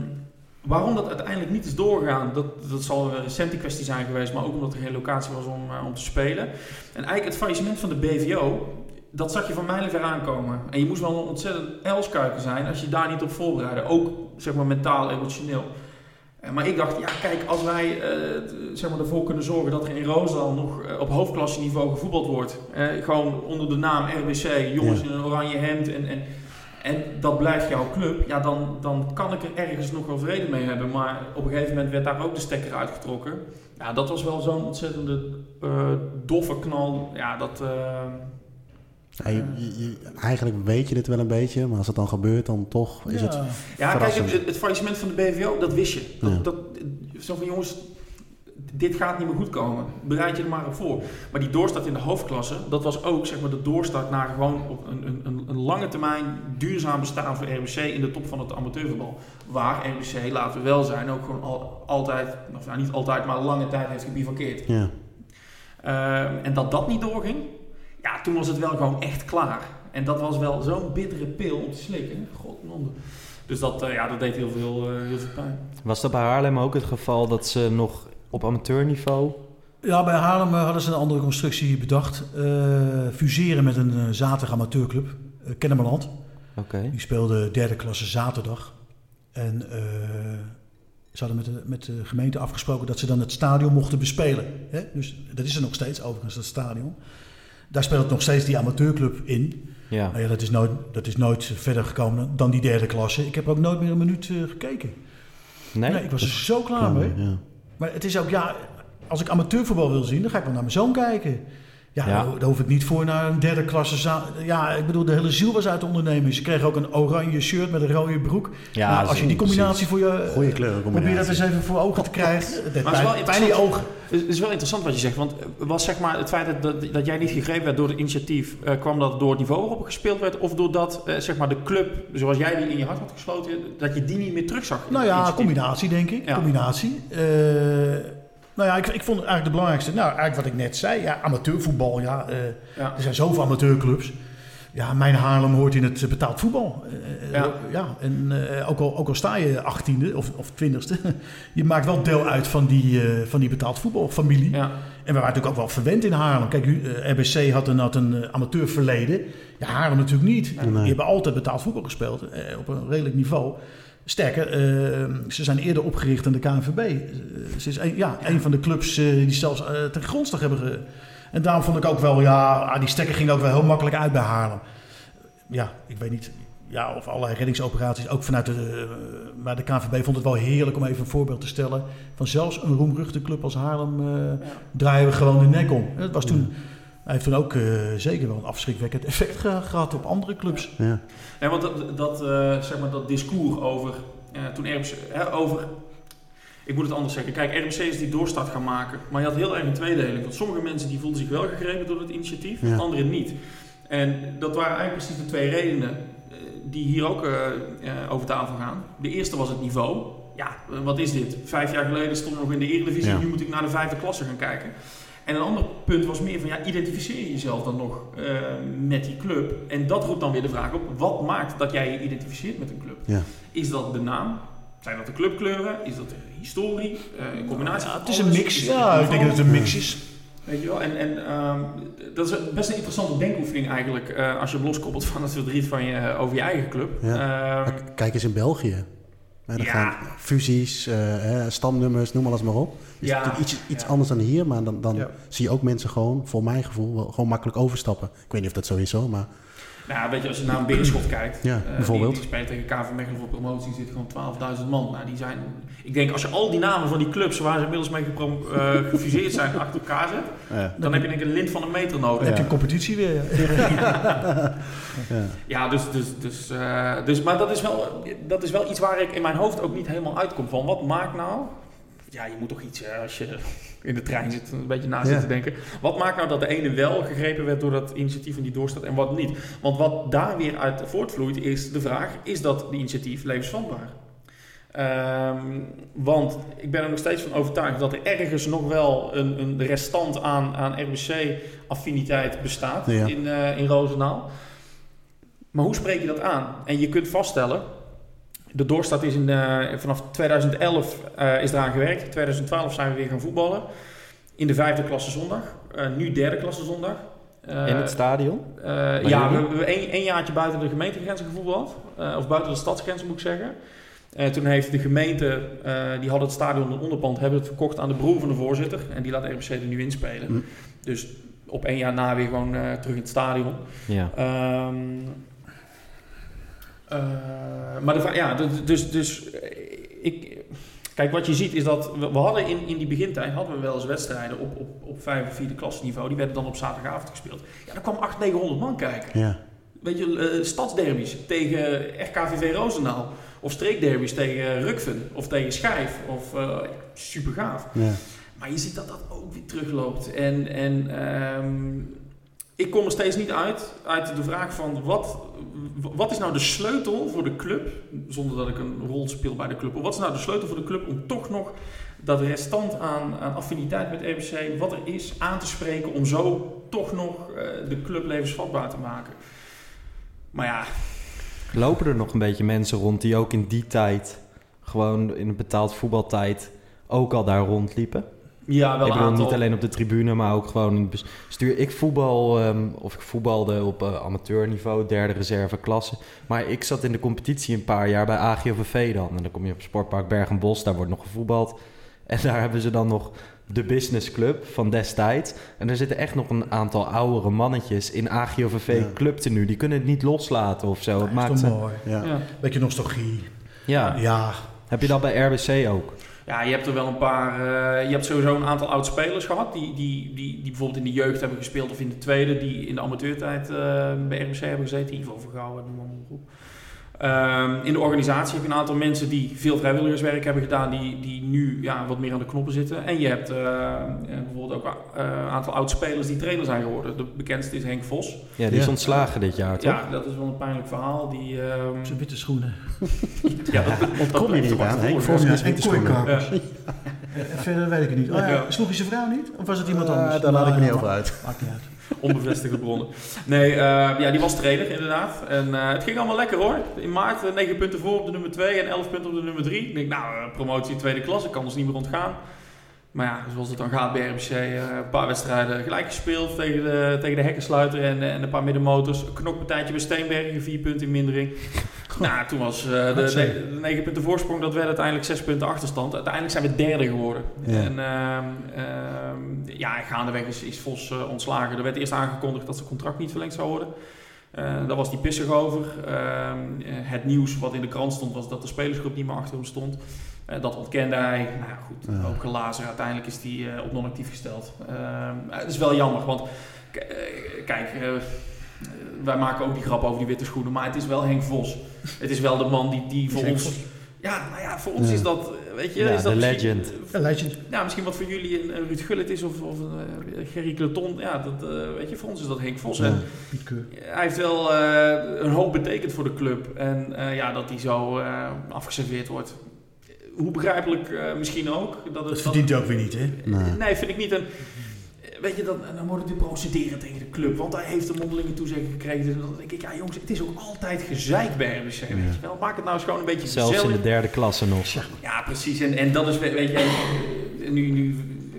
waarom dat uiteindelijk niet is doorgegaan, dat, dat zal een recente kwestie zijn geweest, maar ook omdat er geen locatie was om, eh, om te spelen. En eigenlijk het faillissement van de BVO, dat zag je van mijlenver aankomen. En je moest wel een ontzettend elskuiken zijn als je daar niet op voorbereidde. Ook zeg maar mentaal, emotioneel. Eh, Maar ik dacht, ja kijk, als wij eh, zeg maar ervoor kunnen zorgen dat er in Roosendaal nog eh, op hoofdklasseniveau gevoetbald wordt. gewoon onder de naam RBC, jongens Ja. in een oranje hemd en, en, en dat blijft jouw club. Ja, dan, dan kan ik er ergens nog wel vrede mee hebben. Maar op een gegeven moment werd daar ook de stekker uitgetrokken. Ja, dat was wel zo'n ontzettende doffe knal. Ja, dat... Ja, je- je- je- eigenlijk weet je dit wel een beetje, maar als het dan gebeurt, dan toch is het... Ja. Ja, kijk, het, het faillissement van de BVO, dat wist je. Dat, Ja. dat, zo van jongens, dit gaat niet meer goed komen. Bereid je er maar op voor. Maar die doorstart in de hoofdklasse, dat was ook zeg maar, de doorstart naar gewoon op een, een, een, lange termijn duurzaam bestaan voor RBC in de top van het amateurvoetbal. Waar RBC, laten we wel zijn, ook gewoon al, altijd, of nou, niet altijd, maar lange tijd heeft gebivakkeerd. Ja. Eh, en dat dat niet doorging, ja, toen was het wel gewoon echt klaar. En dat was wel zo'n bittere pil om te slikken. Godnonde. Dus dat, eh, ja, dat deed heel veel, eh, heel veel pijn. Was dat bij Haarlem ook het geval dat ze nog op amateurniveau... Ja, bij Haarlem eh, hadden ze een andere constructie bedacht. Eh, fuseren met een zaterdag amateurclub, uh, Kennemerland. Oké. Die speelde derde klasse zaterdag. En eh, ze hadden met de, met de gemeente afgesproken dat ze dan het stadion mochten bespelen. Hè? Dus dat is er nog steeds, overigens, dat stadion. Daar speelt nog steeds die amateurclub in. Ja. Nou ja, dat is, nooit, dat is nooit verder gekomen dan die derde klasse. Ik heb ook nooit meer een minuut eh, gekeken. Nee? Nee, ik was er zo klaar mee. Ja. Maar het is ook, ja, als ik amateurvoetbal wil zien, dan ga ik wel naar mijn zoon kijken. Ja, Ja. Daar, daar hoef ik niet voor naar een derde klasse. za- Ja, ik bedoel, de hele ziel was uit de onderneming. Ze kregen ook een oranje shirt met een rode broek. Ja, nou, als je die combinatie voor je... Goeie kleurencombinatie. Probeer dat eens even voor ogen te krijgen. Het Maar het is wel je ogen. Het is wel interessant wat je zegt, want was zeg maar het feit dat, dat, dat jij niet gegrepen werd door het initiatief, eh, kwam dat door het niveau waarop gespeeld werd, of doordat eh, zeg maar de club, zoals jij die in je hart had gesloten, dat je die niet meer terugzag? Nou ja, combinatie denk ik. Ja. Combinatie. Eh, nou ja, ik, ik vond het eigenlijk de belangrijkste. Nou, eigenlijk wat ik net zei. Ja, amateurvoetbal. Ja, eh, Ja. er zijn zoveel amateurclubs. Ja, mijn Haarlem hoort in het eh, betaald voetbal. Eh, Ja. en eh, ook, al, ook al sta je achttiende of, of twintigste, je maakt wel deel uit van die, eh, van die betaald voetbalfamilie. Ja. En we waren natuurlijk ook wel verwend in Haarlem. Kijk, u, RBC had een, had een amateurverleden. Ja, Haarlem natuurlijk niet. Nee. Die hebben altijd betaald voetbal gespeeld. op een redelijk niveau. Sterker, eh, ze zijn eerder opgericht dan de KNVB. Eh, ze is een, ja, een van de clubs eh, die zelfs eh, ten grondslag hebben... Ge... En daarom vond ik ook wel, ja, ah, die stekker ging ook wel heel makkelijk uit bij Haarlem. Ja, ik weet niet... ja, of allerlei reddingsoperaties, ook vanuit de... maar de KNVB vond het wel heerlijk om even een voorbeeld te stellen. Van zelfs een roemruchte club als Haarlem draaien we gewoon de nek om. Dat was toen... Hij heeft toen ook eh, zeker wel een afschrikwekkend effect ge- gehad op andere clubs. Ja. En want dat, dat, eh, zeg maar, dat discours over, eh, toen RBC, hè, over, ik moet het anders zeggen. Kijk, RBC is die doorstart gaan maken, maar je had heel erg een tweedeling. Want sommige mensen die voelden zich wel gegrepen door het initiatief, Ja. anderen niet. En dat waren eigenlijk precies de twee redenen die hier ook eh, eh, over tafel gaan. De eerste was het niveau. Ja, wat is dit? Vijf jaar geleden stond ik nog in de Eredivisie, Ja. nu moet ik naar de vijfde klasse gaan kijken. En een ander punt was meer van, ja, identificeer je jezelf dan nog eh, met die club? En dat roept dan weer de vraag op, wat maakt dat jij je identificeert met een club? Ja. Is dat de naam? Zijn dat de clubkleuren? Is dat de historie? Eh, een combinatie Ja, van het is een mix. Is Ja, ik denk dat het een mix is. Weet je wel? En, en ehm, dat is best een interessante denkoefening eigenlijk, eh, als je hem loskoppelt van het verdriet van je, over je eigen club. Ja. Ehm, Kijk eens in België. Hè, daar Ja. gaan fusies, eh, hè, stamnummers, noem alles maar op. Is Ja, natuurlijk iets, iets ja. anders dan hier, maar dan, dan Ja. zie je ook mensen gewoon, voor mijn gevoel, wel gewoon makkelijk overstappen. Ik weet niet of dat zo is hoor, maar Nou, weet je, als je naar een Beerschot kijkt, Ja, eh, bijvoorbeeld. Die, die spelen tegen KV Mechelen voor promotie, zit gewoon 12.000 man. Nou, die zijn, ik denk, als je al die namen van die clubs waar ze inmiddels mee eh, gefuseerd zijn achter elkaar zet, ja. dan heb je denk ik een lint van een meter nodig. Dan heb je een competitie weer. ja. Ja, dus, dus, dus, eh, dus, maar dat is, wel, dat is wel iets waar ik in mijn hoofd ook niet helemaal uitkom. Van wat maakt nou, ja, je moet toch iets, als je in de trein zit, een beetje na Ja. te denken. Wat maakt nou dat de ene wel gegrepen werd door dat initiatief en die doorstaat en wat niet? Want wat daar weer uit voortvloeit is de vraag, is dat die initiatief levensvatbaar? Ehm, want ik ben er nog steeds van overtuigd dat er ergens nog wel een, een restant aan, aan RBC-affiniteit bestaat Ja. in, eh, in Roosendaal. Maar hoe spreek je dat aan? En je kunt vaststellen, de doorstart is in, eh, vanaf 2011 eh, is eraan gewerkt. In 2012 zijn we weer gaan voetballen. In de vijfde klasse zondag. Eh, nu derde klasse zondag. In het stadion? ja, we hebben één, jaartje buiten de gemeentegrenzen gevoetbald. Of buiten de stadsgrenzen moet ik zeggen. Toen heeft de gemeente, eh, die had het stadion een onderpand, hebben het verkocht aan de broer van de voorzitter. En die laat RBC er nu in spelen. Mm. Dus op één jaar na weer gewoon terug in het stadion. Ja. Ehm, eh, maar de, vra- ja, dus, dus, eh, ik, kijk, wat je ziet is dat we, we hadden in, in die begintijd hadden we wel eens wedstrijden op, op, op vijfde, vierde klasniveau. Die werden dan op zaterdagavond gespeeld. Ja, daar kwam 800, 900 man kijken. ja. Weet je, eh, stadsderbies tegen RKVV Roosendaal. Of streekderbies tegen Rukven of tegen Schijf. Of eh, super gaaf. ja. Maar je ziet dat dat ook weer terugloopt. En, en ehm, ik kom er steeds niet uit, uit de vraag van wat, wat is nou de sleutel voor de club, zonder dat ik een rol speel bij de club, wat is nou de sleutel voor de club om toch nog dat restant aan, aan affiniteit met RBC, wat er is, aan te spreken om zo toch nog eh, de club levensvatbaar te maken. Maar ja, Lopen er nog een beetje mensen rond die ook in die tijd, gewoon in een betaald voetbaltijd, ook al daar rondliepen? Ja wel ik een bedoel, aantal. niet alleen op de tribune, maar ook gewoon in het bestuur. Ik voetbal, ehm, of ik voetbalde op eh, amateurniveau, derde reserve klasse. Maar ik zat in de competitie een paar jaar bij AGOVV dan. En dan kom je op Sportpark Bergenbos, daar wordt nog gevoetbald. En daar hebben ze dan nog de business club van destijds. En er zitten echt nog een aantal oudere mannetjes in AGOVV Ja. clubtenue. Die kunnen het niet loslaten of zo. Het Dat maakt is ze... toch mooi. ja. Ja. Beetje nostalgie. Ja. Ja, Heb je dat bij RBC ook? Ja, je hebt er wel een paar. eh, je hebt sowieso een aantal oud spelers gehad. Die, die, die, die bijvoorbeeld in de jeugd hebben gespeeld. Of in de tweede. Die in de amateurtijd eh, bij RBC hebben gezeten. Ivo Vergouwen, noem maar op. Ehm, in de organisatie heb je een aantal mensen die veel vrijwilligerswerk hebben gedaan. Die, die nu ja, wat meer aan de knoppen zitten. En je hebt eh, eh, bijvoorbeeld ook eh, een aantal oud spelers die trainer zijn geworden. De bekendste is Henk Vos. Ja, die is Ja. ontslagen dit jaar, toch? Ja, dat is wel een pijnlijk verhaal. Die, ehm, zijn witte schoenen. ja, dat, Ontkom je niet aan. Henk Vos is witte schoenen. Ja. En verder weet ik het niet. Oh sloeg hij zijn vrouw niet? Of was het iemand Eh, anders? daar laat ik me niet over uit. Maakt niet uit. Onbevestigde bronnen. Nee, eh, ja, die was trainer inderdaad. En eh, het ging allemaal lekker hoor. In maart eh, 9 punten voor op de nummer 2 en 11 punten op de nummer 3. Ik denk, nou, eh, promotie tweede klasse kan ons niet meer ontgaan. Maar ja, zoals het dan gaat bij RBC, eh, een paar wedstrijden gelijk gespeeld tegen de, tegen de hekkensluiter en, eh, en een paar middenmotors. Een knokpartijtje bij Steenbergen, 4 punten in mindering. Nou, toen was eh, de, de, de 9 punten voorsprong, dat werd uiteindelijk 6 punten achterstand. Uiteindelijk zijn we derde geworden. Ja. En ehm, ehm, ja, gaandeweg is, is Vos eh, ontslagen. Er werd eerst aangekondigd dat zijn contract niet verlengd zou worden. Eh, daar was hij pissig over. Ehm, eh, het nieuws wat in de krant stond was dat de spelersgroep niet meer achter hem stond. Dat ontkende hij. Nou ja, goed, Ja. ook gelazen. Uiteindelijk is hij eh, op non-actief gesteld. Het is wel jammer, want kijk, wij maken ook die grap over die witte schoenen, maar het is wel Henk Vos. Het is wel de man die, die voor ons... Ja, nou ja, voor ons Ja. is dat, eh, weet je... Ja, is dat de legend. Een legend. ja, misschien wat voor jullie een, een Ruud Gullit is of, of een eh, Gerry Cleton. Ja, dat, eh, weet je, voor ons is dat Henk Vos. Ja. En Piet Keur. hij heeft wel eh, een hoop betekend voor de club. En eh, ja, dat hij zo eh, afgeserveerd wordt. Hoe begrijpelijk eh, misschien ook. Dat het, Dat verdient hij ook weer niet, hè? Nee. Nee, vind ik niet. een weet je, dan, dan het weer procederen tegen de club. Want hij heeft een mondelinge toezegging gekregen. Dus dan denk ik, ja jongens, het is ook altijd gezeik bij RBC. Weet je wel. Maak het nou eens gewoon een beetje Zelfs in de derde klasse nog. Ja, precies. En, en dat is, we- weet je, nu, nu,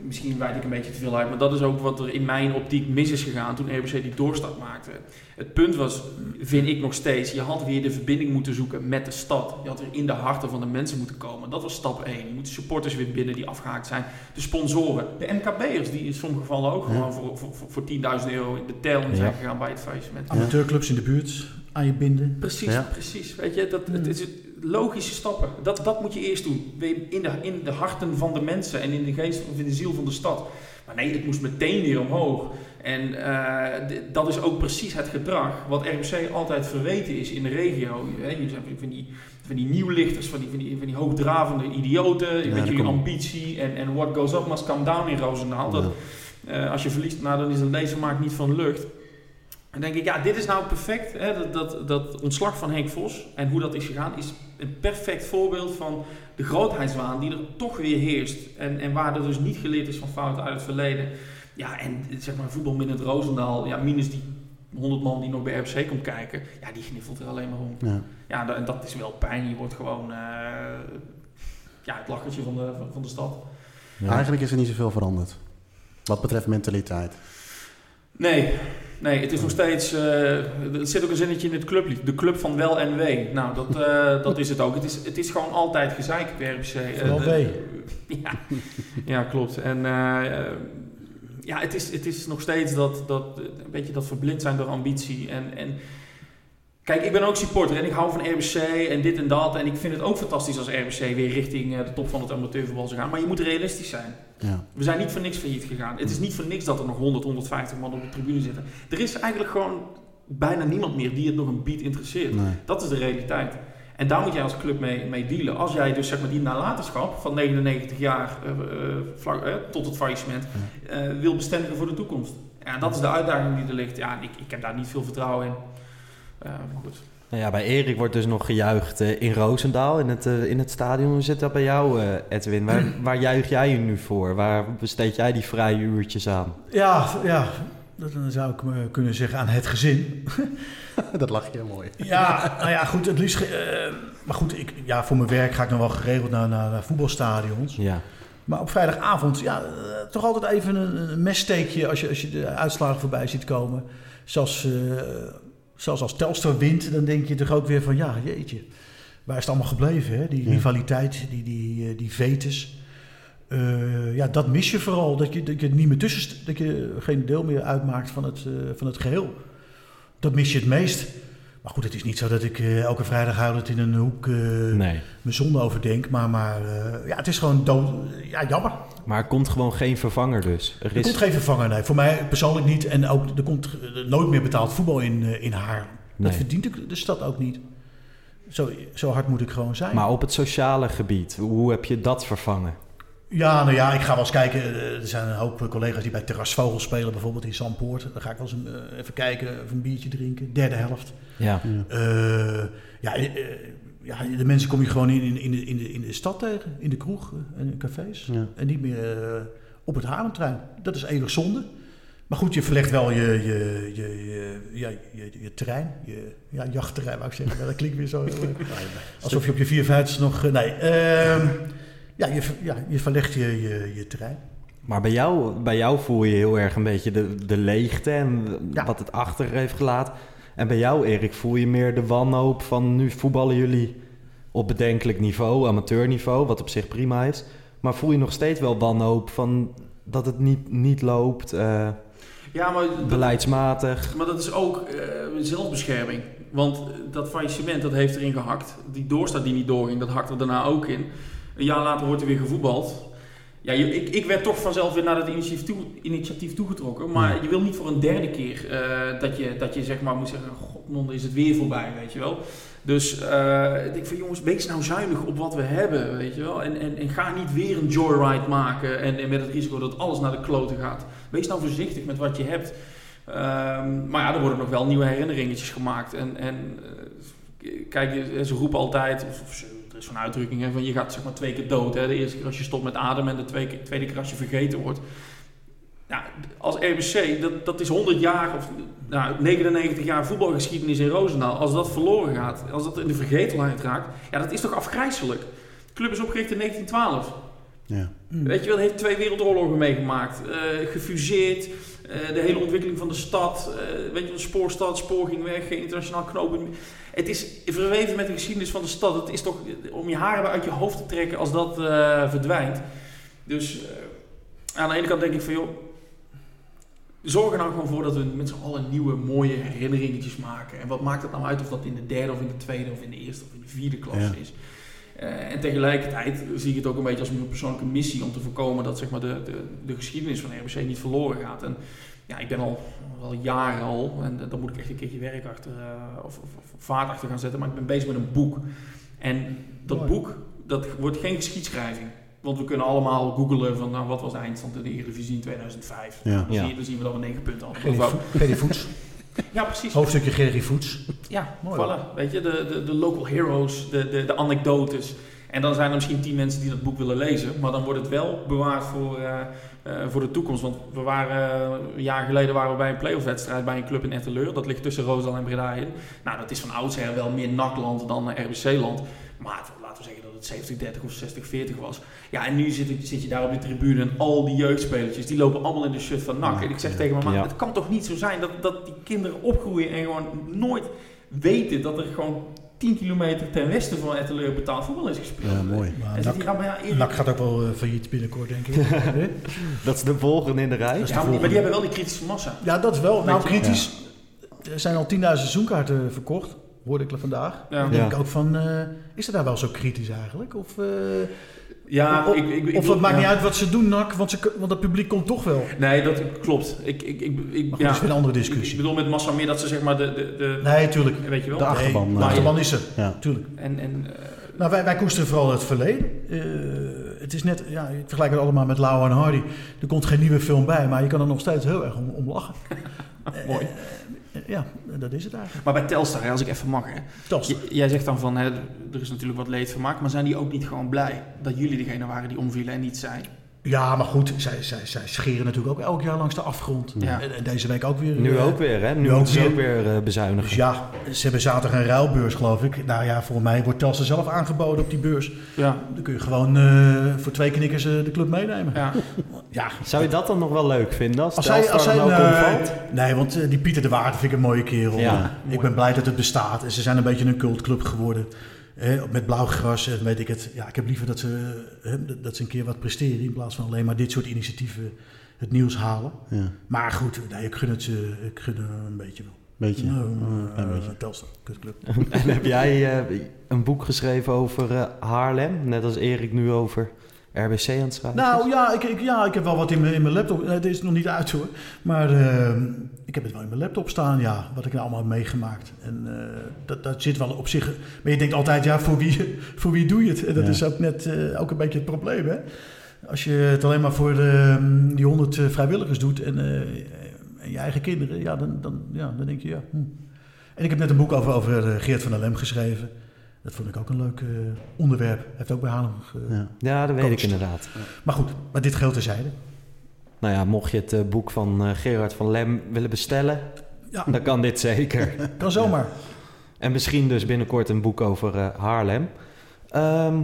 misschien wijd ik een beetje te veel uit, maar dat is ook wat er in mijn optiek mis is gegaan toen RBC die doorstart maakte. Het punt was, vind ik nog steeds, je had weer de verbinding moeten zoeken met de stad. Je had weer in de harten van de mensen moeten komen. Dat was stap 1. Je moet de supporters weer binnen die afgehaakt zijn. De sponsoren, de MKB'ers die in sommige gevallen ook Ja. gewoon voor, voor, voor, voor 10.000 euro in de tel zijn Ja. gegaan bij het faillissement. Amateurclubs in de buurt aan je binden. Precies, Ja. precies. Weet je, dat, het is logische stappen. Dat, dat moet je eerst doen. In de, in de harten van de mensen en in de geest of in de ziel van de stad. Maar nee, het moest meteen weer omhoog. En eh, dat is ook precies het gedrag wat RBC altijd verweten is in de regio. Jullie zijn van die, van die nieuwlichters, van die, van die, van die hoogdravende idioten. Ja, met jullie komt. ambitie en, en what goes up must come down in Roosendaal. Dat, Ja. eh, als je verliest, nou, dan is een lasermaak niet van lucht. Dan denk ik, ja, dit is nou perfect. Hè? Dat, dat, dat ontslag van Henk Vos en hoe dat is gegaan, is een perfect voorbeeld van de grootheidswaan die er toch weer heerst. En, en waar er dus niet geleerd is van fouten uit het verleden. Ja, en zeg maar voetbal in het Roosendaal, ja, minus die 100 man die nog bij RBC komt kijken, ja, die gniffelt er alleen maar om. Ja. Ja, en dat is wel pijn. Je wordt gewoon eh, ja, het lachertje van de, van, van de stad. Ja. Eigenlijk is er niet zoveel veranderd. Wat betreft mentaliteit. Nee, nee, het is nog steeds. eh, er zit ook een zinnetje in het clublied. De club van wel en wee. Nou, dat, eh, dat is het ook. Het is, het is gewoon altijd gezeik bij RBC. Eh, de- wee. ja, ja, klopt. En ja, het is, het is nog steeds dat, dat, een beetje dat verblind zijn door ambitie. En, en kijk, ik ben ook supporter en ik hou van RBC en dit en dat. En ik vind het ook fantastisch als RBC weer richting eh, de top van het amateurvoetbal zou gaan. Maar je moet realistisch zijn. Ja. We zijn niet voor niks failliet gegaan. Het is niet voor niks dat er nog 100, 150 man op de tribune zitten. Er is eigenlijk gewoon bijna niemand meer die het nog een beat interesseert. Nee. Dat is de realiteit. En daar moet jij als club mee, mee dealen. Als jij dus zeg maar die nalatenschap van 99 jaar eh, eh, vlak, tot het faillissement wil bestendigen voor de toekomst. Ja, dat is de uitdaging die er ligt. Ja, ik, ik heb daar niet veel vertrouwen in. Maar goed. Nou ja, bij Erik wordt dus nog gejuicht eh, in Roosendaal, in het, eh, in het stadion. Hoe zit dat bij jou, eh, Edwin? Waar, waar juich jij je nu voor? Waar besteed jij die vrije uurtjes aan? Ja, ja, dat dan zou ik me kunnen zeggen aan het gezin. dat lach je mooi. Ja, nou ja, goed, het liefst... eh, maar goed, ik, ja, voor mijn werk ga ik dan wel geregeld naar, naar, naar voetbalstadions. Ja, Maar op vrijdagavond, ja, toch altijd even een, een messteekje als je, als je de uitslagen voorbij ziet komen. Eh, zelfs als Telstar wint, dan denk je toch ook weer van, ja, jeetje. Waar is het allemaal gebleven, hè? Die Ja. rivaliteit, die, die, eh, die vetes. Eh, ja, dat mis je vooral. Dat je, dat je niet meer tussen, dat je geen deel meer uitmaakt van het, eh, van het geheel. Dat mis je het meest. Maar goed, het is niet zo dat ik eh, elke vrijdagavond in een hoek eh, nee. mijn zonde overdenk. Maar, maar eh, ja, het is gewoon dood. Ja, jammer. Maar er komt gewoon geen vervanger dus. Er Er komt geen vervanger, nee. Voor mij persoonlijk niet. En ook, er komt nooit meer betaald voetbal in, in haar. Nee. Dat verdient de, de stad ook niet. Zo, zo hard moet ik gewoon zijn. Maar op het sociale gebied, hoe heb je dat vervangen? Ja, nou ja, ik ga wel eens kijken. Eh, Er zijn een hoop collega's die bij Terrasvogel spelen, bijvoorbeeld in Zandpoort. Dan ga ik wel eens een, eh, even kijken, of een biertje drinken. Derde helft. Ja, Eh, ja, eh, eh, ja, de mensen kom je gewoon in, in, in, de, in, de, in de stad tegen. In de kroeg eh, en in cafés. Ja. En niet meer eh, op het Haarlemtrein. Dat is eeuwig zonde. Maar goed, je verlegt wel je, je, je, je, ja, je, je terrein. Je ja, jachtterrein, wou ik zeggen. Dat klinkt weer zo eh, Alsof je op je 54 nog... eh, nee, ehm, ja, je, ja, je verlegt je, je, je terrein. maar bij jou, bij jou voel je heel erg een beetje de, de leegte en Ja. wat het achter heeft gelaten. En bij jou, Erik, voel je meer de wanhoop van nu voetballen jullie op bedenkelijk niveau, amateurniveau, wat op zich prima is. Maar voel je nog steeds wel wanhoop van dat het niet, niet loopt? eh, Ja, maar Beleidsmatig. Maar dat is ook eh, zelfbescherming. Want dat faillissement dat heeft erin gehakt. Die doorstart die niet doorging, dat hakt er daarna ook in. Een jaar later wordt er weer gevoetbald. Ja, ik, ik werd toch vanzelf weer naar dat initiatief, toe, initiatief toegetrokken. Maar je wil niet voor een derde keer eh, dat, je, dat je zeg maar moet zeggen... God, is het weer voorbij, weet je wel. Dus eh, ik denk van jongens, wees nou zuinig op wat we hebben, weet je wel. En, en, en ga niet weer een joyride maken en, en met het risico dat alles naar de kloten gaat. Wees nou voorzichtig met wat je hebt. Ehm, maar ja, er worden nog wel nieuwe herinneringetjes gemaakt. En, en eh, kijk, ze roepen altijd, of, of ze- er is zo'n uitdrukking, hè, van je gaat zeg maar twee keer dood. Hè. De eerste keer als je stopt met ademen en de tweede keer, tweede keer als je vergeten wordt. Ja, als RBC, dat, dat is 100 jaar of nou, 99 jaar voetbalgeschiedenis in Roosendaal. Als dat verloren gaat, als dat in de vergetelheid raakt, ja, dat is toch afgrijzelijk. De club is opgericht in 1912. Ja. Weet je wel, heeft twee wereldoorlogen meegemaakt. eh, gefuseerd. Eh, de hele ontwikkeling van de stad. eh, weet je wel, spoorstad, spoor ging weg. Geen internationaal knooppunt. Het is verweven met de geschiedenis van de stad. Het is toch om je haren uit je hoofd te trekken als dat eh, verdwijnt. Dus aan de ene kant denk ik van joh. Zorg er nou gewoon voor dat we met z'n allen nieuwe mooie herinneringetjes maken. En wat maakt het nou uit of dat in de derde of in de tweede of in de eerste of in de vierde klas Ja. is. Eh, en tegelijkertijd zie ik het ook een beetje als mijn persoonlijke missie om te voorkomen dat zeg maar, de, de, de geschiedenis van RBC niet verloren gaat. En ja, ik ben al wel jaren al, en dan moet ik echt een keertje werk achter eh, of, of, of vaart achter gaan zetten, maar ik ben bezig met een boek. En dat Mooi. boek, dat wordt geen geschiedschrijving. Want we kunnen allemaal googlen van nou, wat was de eindstand in de Eredivisie in 2005. Ja. Dan, Ja. zie je, dan zien we dat we negen punten hadden. Voets. Ja, precies. Hoofdstukje Gerry Voets. Ja, Mooi, voilà. Weet je, de, de, de local heroes, de, de, de anekdotes. En dan zijn er misschien tien mensen die dat boek willen lezen. Maar dan wordt het wel bewaard voor, eh, eh, voor de toekomst. Want we waren, eh, een jaar geleden waren we bij een playoff wedstrijd bij een club in Etteleur. Dat ligt tussen Roosdal en Breda in. Nou, dat is van oudsher wel meer NAC-land dan RBC-land. Maar laten we zeggen dat het 70-30 of 60-40 was. Ja, en nu zit, zit je daar op de tribune en al die jeugdspelertjes, die lopen allemaal in de shirt van NAC. En ik zeg ja. tegen mijn man, Ja. het kan toch niet zo zijn dat, dat die kinderen opgroeien en gewoon nooit weten dat er gewoon 10 kilometer ten westen van Etteleur betaald voetbal is gespeeld. Ja, mooi. Maar NAC, ja, NAC gaat ook wel eh, failliet binnenkort, denk ik. Dat is de volgende in de rij. Ja, de maar die, maar die volgende. hebben wel die kritische massa. Ja, dat is wel. Nou, kritisch. Er zijn al 10.000 seizoenkaarten verkocht, hoorde ik vandaag. Ja. Dan denk Ja. ik ook van, eh, is het daar wel zo kritisch eigenlijk? Of, eh, Ja, of, ik, ik, ik of het maakt ja. niet uit wat ze doen, NAC, want, ze, want het publiek komt toch wel. Nee, dat klopt. Ik, ik, ik, ik, Maar goed, ja. dat is weer een andere ik, ik discussie. bedoel met massa meer dat ze zeg maar de... de, de Nee, tuurlijk. weet je wel? De achterban, Nee, de eh, achterban is er, Ja. tuurlijk. En, en, Nou, wij, wij koesteren vooral het verleden. Eh, het is net, ja, ik vergelijk het allemaal met Lau en Hardy. Er komt geen nieuwe film bij, maar je kan er nog steeds heel erg om, om lachen. Mooi. Eh, ja, dat is het eigenlijk. maar bij Telstar, hè, als ik even mag, hè. Jij zegt dan van, hè, er is natuurlijk wat leed vermaakt, maar zijn die ook niet gewoon blij dat jullie degene waren die omvielen en niet zij? Ja, maar goed, zij, zij, zij scheren natuurlijk ook elk jaar langs de afgrond. Ja. En, en deze week ook weer. Nu eh, ook weer, hè? Nu, nu ook weer. ook weer eh, bezuinigen. Dus ja, ze hebben zaterdag een ruilbeurs, geloof ik. Nou ja, volgens mij wordt Telstar zelf aangeboden op die beurs. Ja. Dan kun je gewoon eh, voor twee knikkers de club meenemen. ja. Ja, Zou je dat dan nog wel leuk vinden als, Als hij, als hij, ook nee, omvalt? nee, want die Pieter de Waard vind ik een mooie kerel. Ja. ik ben blij dat het bestaat. En ze zijn een beetje een cultclub geworden. Eh, met blauw gras, en weet ik het. Ja, ik heb liever dat ze, eh, dat ze een keer wat presteren... in plaats van alleen maar dit soort initiatieven het nieuws halen. Ja. Maar goed, nee, ik gun het ze ik gun het een beetje wel. Beetje. Nou, een eh, beetje. Telstar, kutclub. En heb jij eh, een boek geschreven over eh, Haarlem? Net als Erik nu over RBC aan het schrijven? Nou ja ik, ik, ja, ik heb wel wat in mijn, in mijn laptop. Eh, Het is nog niet uit hoor. Maar eh, ik heb het wel in mijn laptop staan, ja. Wat ik nou allemaal heb meegemaakt. En eh, dat, dat zit wel op zich. Maar je denkt altijd, ja, voor wie, voor wie doe je het? En dat Ja. is ook net eh, ook een beetje het probleem, hè. Als je het alleen maar voor de, mm, die honderd vrijwilligers doet en, en je eigen kinderen, ja dan, dan, ja, dan denk je, ja. hm. En ik heb net een boek over, over Geert van der Lem geschreven. Dat vond ik ook een leuk eh, onderwerp. Heeft ook bij Haarlem ge- Ja. Ja, dat weet ik inderdaad. Maar goed, maar dit geldt terzijde. Nou ja, mocht je het eh, boek van eh, Gerard van Lem willen bestellen, Ja, dan kan dit zeker. kan zomaar. En misschien dus binnenkort een boek over eh, Haarlem. Ehm,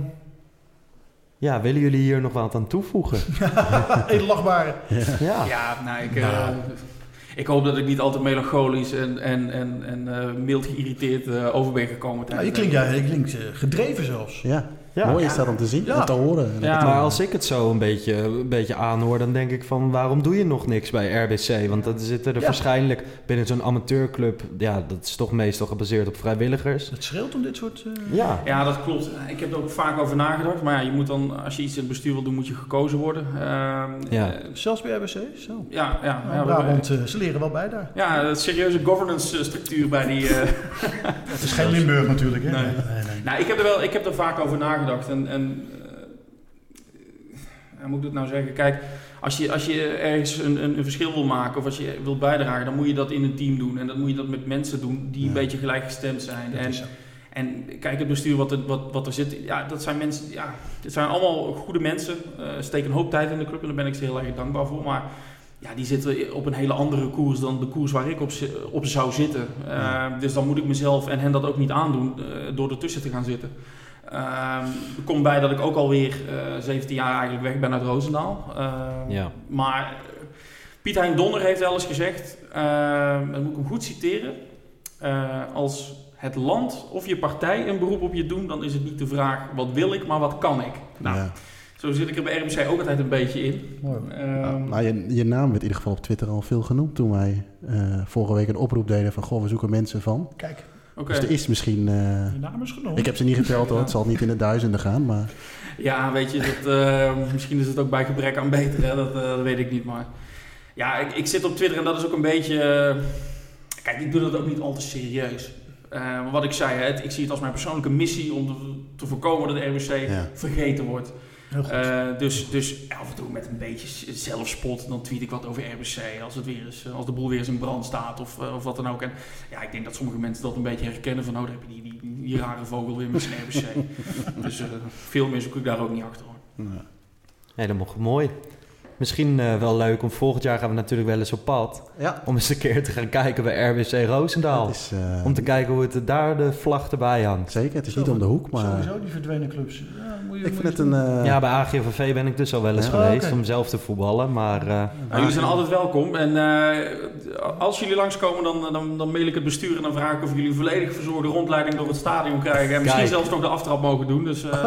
ja, willen jullie hier nog wat aan toevoegen? Heel lachbare. Ja. Ja, nou, ik, eh, Nou. Ik hoop dat ik niet altijd melancholisch en, en, en, en eh, mild geïrriteerd eh, over ben gekomen. Nou, tijdens je klinkt, ja, je klinkt eh, gedreven zelfs. Ja. Ja. Mooi is dat om te zien Ja. en te horen. En Ja. Maar als ik het zo een beetje, een beetje aanhoor, dan denk ik van waarom doe je nog niks bij RBC? Want dat zitten er Ja. waarschijnlijk binnen zo'n amateurclub, ja, dat is toch meestal gebaseerd op vrijwilligers. Het scheelt om dit soort... eh, Ja, Ja, dat klopt. Ik heb er ook vaak over nagedacht. Maar ja, je moet dan, als je iets in het bestuur wil doen, moet je gekozen worden. Ehm, Ja. eh, Zelfs bij RBC, zo. ja, ja, Ja, ja, we- Brabant, eh, ze leren wel bij daar. ja, het serieuze governance structuur bij die. eh, Het is geen Limburg natuurlijk, hè? Nee. nee, nee. Nou, ik heb er wel, ik heb er vaak over nagedacht. En, en eh, hoe moet ik dat nou zeggen? Kijk, als je, als je ergens een, een, een verschil wil maken of als je wilt bijdragen, dan moet je dat in een team doen. En dan moet je dat met mensen doen die een beetje gelijkgestemd zijn. En, en kijk, het bestuur wat er, wat, wat er zit, ja, dat zijn mensen, ja, het zijn allemaal goede mensen. eh steken een hoop tijd in de club en daar ben ik ze heel erg dankbaar voor. Maar ja, die zitten op een hele andere koers dan de koers waar ik op, op zou zitten. Eh, dus dan moet ik mezelf en hen dat ook niet aandoen eh, door ertussen te gaan zitten. Ehm, er komt bij dat ik ook alweer eh 17 jaar eigenlijk weg ben uit Roosendaal. Ehm, Ja. Maar eh, Piet Hein Donner heeft wel eens gezegd, ehm, dan moet ik hem goed citeren. eh, als het land of je partij een beroep op je doen, dan is het niet de vraag wat wil ik, maar wat kan ik. Nou, ja. zo zit ik er bij RMC ook altijd een beetje in. Mooi. Ehm, Nou, je, je naam werd in ieder geval op Twitter al veel genoemd toen wij eh, vorige week een oproep deden van goh, we zoeken mensen van. Kijk, Oké. Dus er is misschien, eh, naam is ik heb ze niet geteld hoor, het zal niet in de duizenden gaan, maar Ja, weet je, dat, eh, misschien is het ook bij gebrek aan beter, hè? Dat, eh, dat weet ik niet. Maar ja, ik, ik zit op Twitter en dat is ook een beetje. kijk, ik doe dat ook niet al te serieus. Eh, maar wat ik zei, hè, ik zie het als mijn persoonlijke missie om te, te voorkomen dat de RWC Ja. vergeten wordt. Heel goed. Eh, dus, dus af en toe met een beetje zelfspot, dan tweet ik wat over RBC als, het weer eens, eh, als de boel weer eens in brand staat of, eh, of wat dan ook. En ja, ik denk dat sommige mensen dat een beetje herkennen van, oh, daar heb je die, die, die rare vogel weer met zijn RBC. dus eh, veel meer zoek ik daar ook niet achter hoor. ja. helemaal mooi. Misschien eh, wel leuk, om volgend jaar gaan we natuurlijk wel eens op pad. ja. Om eens een keer te gaan kijken bij RBC Roosendaal. Is, eh, Om te kijken hoe het daar de vlag erbij hangt. zeker, het is niet om de hoek, maar Sowieso die verdwenen clubs. Ja, moet je, ik moet vind je het een... eh, Ja, bij AGVV ben ik dus al wel eens Ja. geweest Oh, om zelf te voetballen. Maar eh, Nou, jullie zijn altijd welkom. En eh, als jullie langskomen, dan, dan, dan mail ik het bestuur en dan vraag ik of jullie een volledig verzorgde rondleiding door het stadion krijgen. En misschien Kijk. zelfs nog de aftrap mogen doen. Dus eh,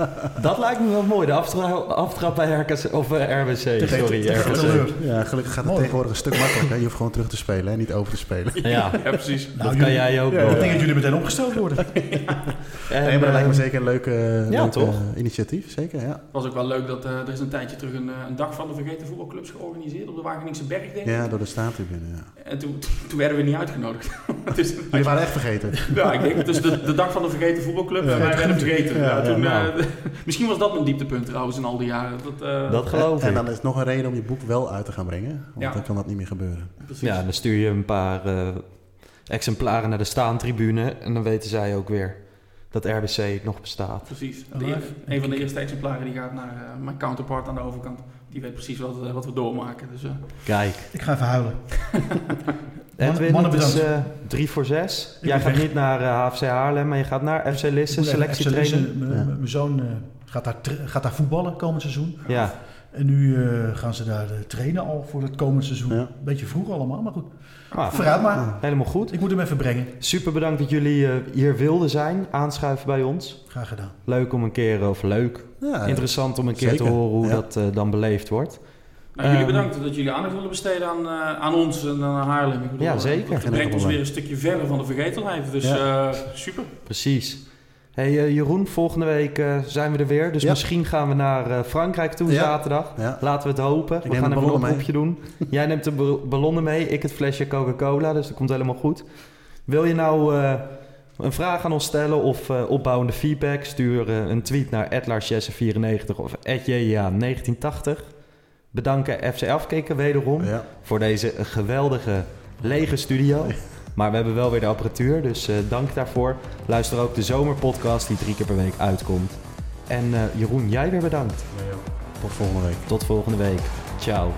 dat lijkt me wel mooi. De aftra aftrap bij RKC, of eh, RBC. Sorry, tegen RKC. teleur. ja, gelukkig gaat het Mooi. tegenwoordig een stuk makkelijker. Je hoeft gewoon terug te spelen en niet over te spelen. Ja, ja, precies. dat kan jij ook. Ik denk dat jullie meteen opgesteld worden. En, nee, maar dat lijkt me eh, zeker een leuk, eh, ja, leuk, toch? eh, initiatief. Zeker, ja. Het was ook wel leuk dat eh, er is een tijdje terug een, eh, een dag van de vergeten voetbalclubs georganiseerd op de Wageningse Berg, denk ik. Ja, door de staattribune, ja. En toen, toen werden we niet uitgenodigd. dus, Jullie waren echt vergeten. ja, ik denk, dus de, de dag van de vergeten voetbalclub, Ja. en wij werden vergeten. Ja, toen, nou. eh, misschien was dat mijn dieptepunt trouwens in al die jaren. Dat, eh, dat geloof En ik. dan is nog een reden om je boek wel uit te gaan brengen. Want Ja. dan kan dat niet meer gebeuren. precies. Ja, dan stuur je een paar eh, exemplaren naar de staantribune. En dan weten zij ook weer dat RBC nog bestaat. Precies. Oh, De, een van de eerste exemplaren die gaat naar eh, mijn counterpart aan de overkant. Die weet precies wat, eh, wat we doormaken. Dus, eh, Kijk. Ik ga even huilen. Edwin, mannen het is bedankt. eh, drie voor zes. Ik Jij ben gaat weg. niet naar eh, HFC Haarlem, maar je gaat naar FC Lisse, Ik moet even selectietraining. FC Lisse, Mijn Ja. zoon eh, gaat, daar gaat daar voetballen komend seizoen. Ja, En nu eh, gaan ze daar eh, trainen al voor het komend seizoen. Ja. Beetje vroeg allemaal, maar goed. Ah, Vooruit maar. Helemaal goed. Ik moet hem even brengen. Super bedankt dat jullie eh, hier wilden zijn, aanschuiven bij ons. Graag gedaan. Leuk om een keer, of leuk, ja, interessant om een keer zeker, te horen hoe ja. dat eh, dan beleefd wordt. nou, jullie Ehm, bedankt dat jullie aandacht willen besteden aan, eh, aan ons en aan Haarlem. Ik bedoel, Ja, zeker. Het brengt ons weer een stukje verder van de vergetelheid. Dus Ja. eh, super. Precies. Hey eh, Jeroen, volgende week eh, zijn we er weer. Dus Ja. misschien gaan we naar eh, Frankrijk toe Ja. zaterdag. Ja. Laten we het hopen. we neem gaan een oproepje doen. Jij neemt de bal- ballonnen mee, ik het flesje Coca-Cola. Dus dat komt helemaal goed. Wil je nou een vraag aan ons stellen of opbouwende feedback? Stuur een tweet naar @larsjesse94 of @ja1980. Bedanken FC Afkikken wederom voor deze geweldige lege studio. Maar we hebben wel weer de apparatuur, dus eh, dank daarvoor. Luister ook de zomerpodcast die drie keer per week uitkomt. En eh, Jeroen, jij weer bedankt. Tot volgende week. Tot volgende week. Ciao.